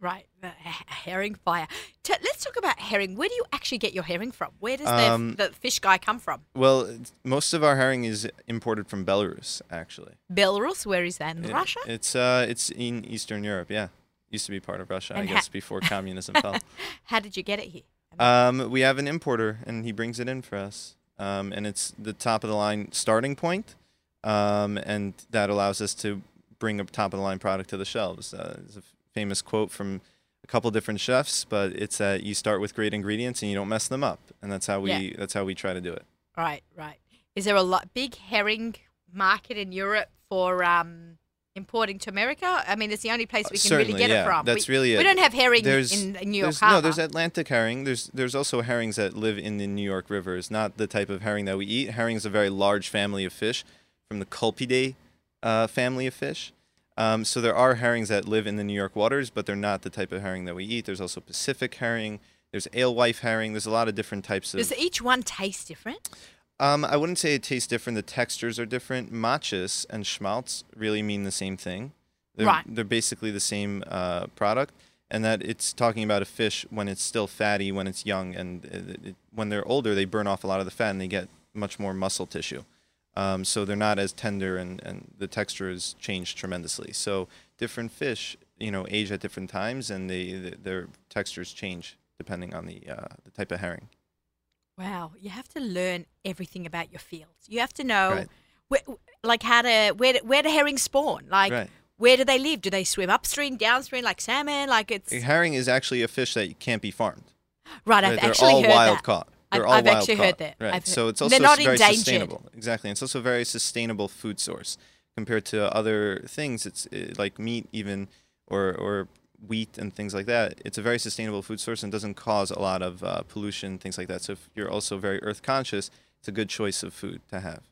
Right, the herring fire. T- let's talk about herring. Where do you actually get your herring from? Where does Um, the, the fish guy come from? Well, most of our herring is imported from Belarus, actually. Belarus. Where is that? In It- Russia. It's uh, it's in Eastern Europe. Yeah, used to be part of Russia, And I ha- guess, before communism fell. How did you get it here? Um, we have an importer, and he brings it in for us. Um, and it's the top of the line starting point, um, and that allows us to bring a top of the line product to the shelves. Uh, there's a famous quote from a couple different chefs, but it's that you start with great ingredients and you don't mess them up, and that's how we Yeah. that's how we try to do it. Right, right. Is there a lot big herring market in Europe for um, importing to America? I mean, it's the only place we can Certainly, really get yeah. it from. That's we, really We don't have herring in, in New York Harbor. no, there's Atlantic herring. There's there's also herrings that live in the New York rivers, not the type of herring that we eat. Herring is a very large family of fish from the Clupeidae uh, family of fish. Um, so there are herrings that live in the New York waters, but they're not the type of herring that we eat. There's also Pacific herring. There's alewife herring. There's a lot of different types of. Does each one taste different? Um, I wouldn't say it tastes different. The textures are different. Matjes and schmaltz really mean the same thing. They're, Right. They're basically the same uh, product, and that it's talking about a fish when it's still fatty, when it's young, and it, it, when they're older, they burn off a lot of the fat and they get much more muscle tissue. Um, so they're not as tender, and, and the texture has changed tremendously. So different fish, you know, age at different times, and they, th their textures change depending on the uh, the type of herring. Wow, you have to learn everything about your fields. You have to know, Right. where, like how to where do, where do herring spawn? Like Right. where do they live? Do they swim upstream, downstream, like salmon? Like it's Herring is actually a fish that can't be farmed. right. I've they're actually all heard wild that. caught. I've- They're all I've wild actually caught. heard that. Right. I've- so it's also not very endangered. sustainable. Exactly. It's also a very sustainable food source compared to other things. It's uh, like meat, even or or wheat and things like that. It's a very sustainable food source and doesn't cause a lot of uh, pollution, things like that. So if you're also very earth conscious, it's a good choice of food to have.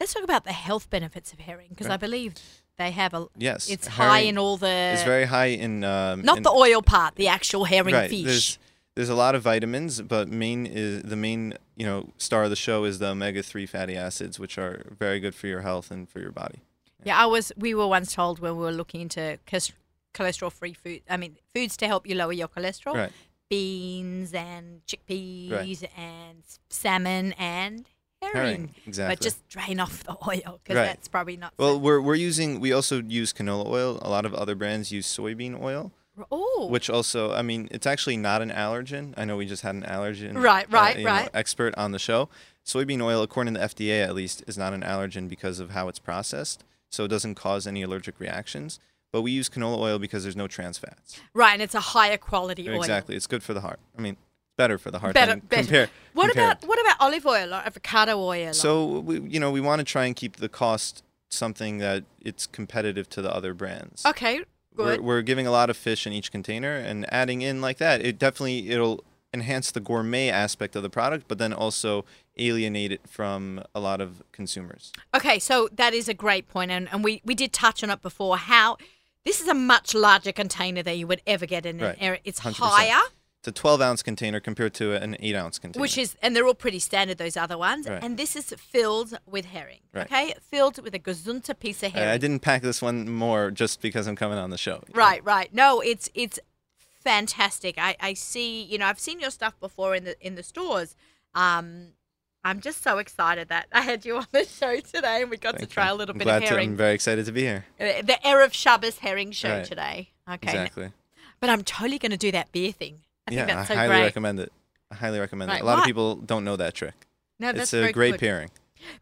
Let's talk about the health benefits of herring because I believe they have a. Yes, It's high in all the. It's very high in um, not in- the oil part, the actual herring right. fish. There's a lot of vitamins, but main is the main you know star of the show is the omega three fatty acids, which are very good for your health and for your body. Yeah, I was. We were once told when we were looking into cholesterol-free food. I mean, foods to help you lower your cholesterol. Right. Beans and chickpeas and salmon and herring. Herring, exactly. But just drain off the oil because Right. that's probably not. Well, so- we're we're using we also use canola oil. A lot of other brands use soybean oil, oh, which also I mean it's actually not an allergen. I know we just had an allergen Right, uh, right, know, right. expert on the show. Soybean oil, according to the FDA at least, is not an allergen because of how it's processed, so it doesn't cause any allergic reactions. But we use canola oil because there's no trans fats. right, and it's a higher quality oil. Exactly, it's good for the heart. I mean, better for the heart. Better, better. Compare, what compare about what about olive oil or avocado oil? So we, you know, we want to try and keep the cost something that it's competitive to the other brands. okay, good. we're giving a lot of fish in each container and adding in like that. It definitely it'll enhance the gourmet aspect of the product, but then also alienate it from a lot of consumers. Okay, so that is a great point, and, and we, we did touch on it before. How this is a much larger container than you would ever get in an Right, area. It's 100%. higher, a 12 ounce container compared to an 8 ounce container. which is, and they're all pretty standard. Those other ones, Right. and this is filled with herring. Right. Okay, filled with a gazunta piece of herring. I didn't pack this one more just because I'm coming on the show. Right, right. No, it's it's fantastic. I, I see. You know, I've seen your stuff before in the in the stores. Um, I'm just so excited that I had you on the show today, and we got Thank to try you. a little I'm bit of to- herring. I'm very excited to be here. Uh, the Erev Shabbos herring show Right. today. Okay, Exactly. but I'm totally going to do that beer thing. I yeah, think that's I highly great. recommend it. I highly recommend Right, it. A lot of people don't know that trick. No, that's it's a very great good. pairing.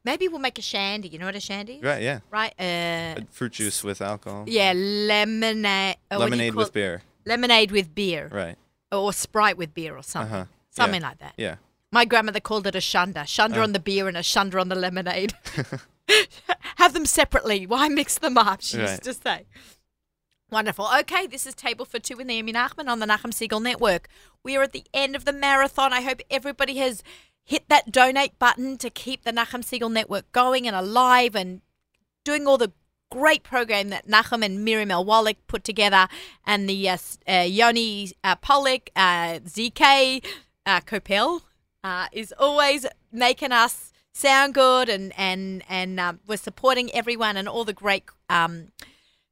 Maybe we'll make a shandy. You know what a shandy is? Right, yeah. Right. Uh, fruit juice with alcohol. yeah, lemonade. uh, what do you Lemonade call with it? beer. Lemonade with beer, Right. or Sprite with beer, or something. Uh-huh. Something like that. Yeah. My grandmother called it a shunda. Shunda Oh. on the beer and a shunda on the lemonade. Have them separately. Why mix them up? She used to say. Wonderful. Okay, this is Table for Two with Naomi Nachman on the Nachum Segal Network. We are at the end of the marathon. I hope everybody has hit that donate button to keep the Nachum Segal Network going and alive and doing all the great program that Nachum and Miriam El Wallach put together, and the uh, uh, Yoni uh, Pollock, uh, ZK uh, Kopel uh, is always making us sound good, and and and um, we're supporting everyone and all the great. Um,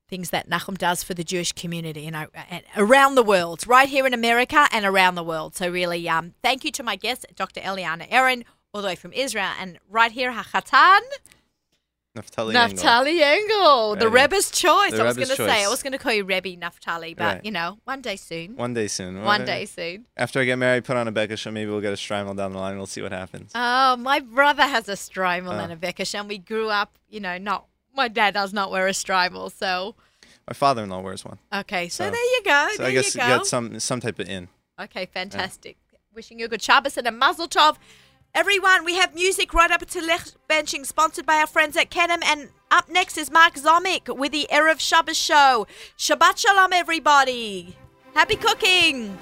Things that Nachum does for the Jewish community, you know, and around the world, right here in America and around the world. So really, um, thank you to my guest, Dr. Eliana Aaron, all the way from Israel, and right here, Hachatan, Naftali. Engel. Naftali Engel, the Right. Rebbe's choice. The I was going to say, I was going to call you Rebbe Naftali, but Right. you know, one day soon. One day soon. One day soon. After I get married, put on a show. Maybe we'll get a Shtreimel down the line. We'll see what happens. Oh, my brother has a Shtreimel Oh. and a Bekishe, and we grew up, you know, not. My dad does not wear a Shtreimel, so My father-in-law wears one. Okay, so, So- there you go. So there I guess you you got some some type of in. Okay, fantastic. Wishing you a good Shabbos and a Mazel Tov. Everyone, we have music right up to left benching, sponsored by our friends at Kenem. And up next is Mark Zomick with the Erev Shabbos show. Shabbat Shalom, everybody. Happy cooking.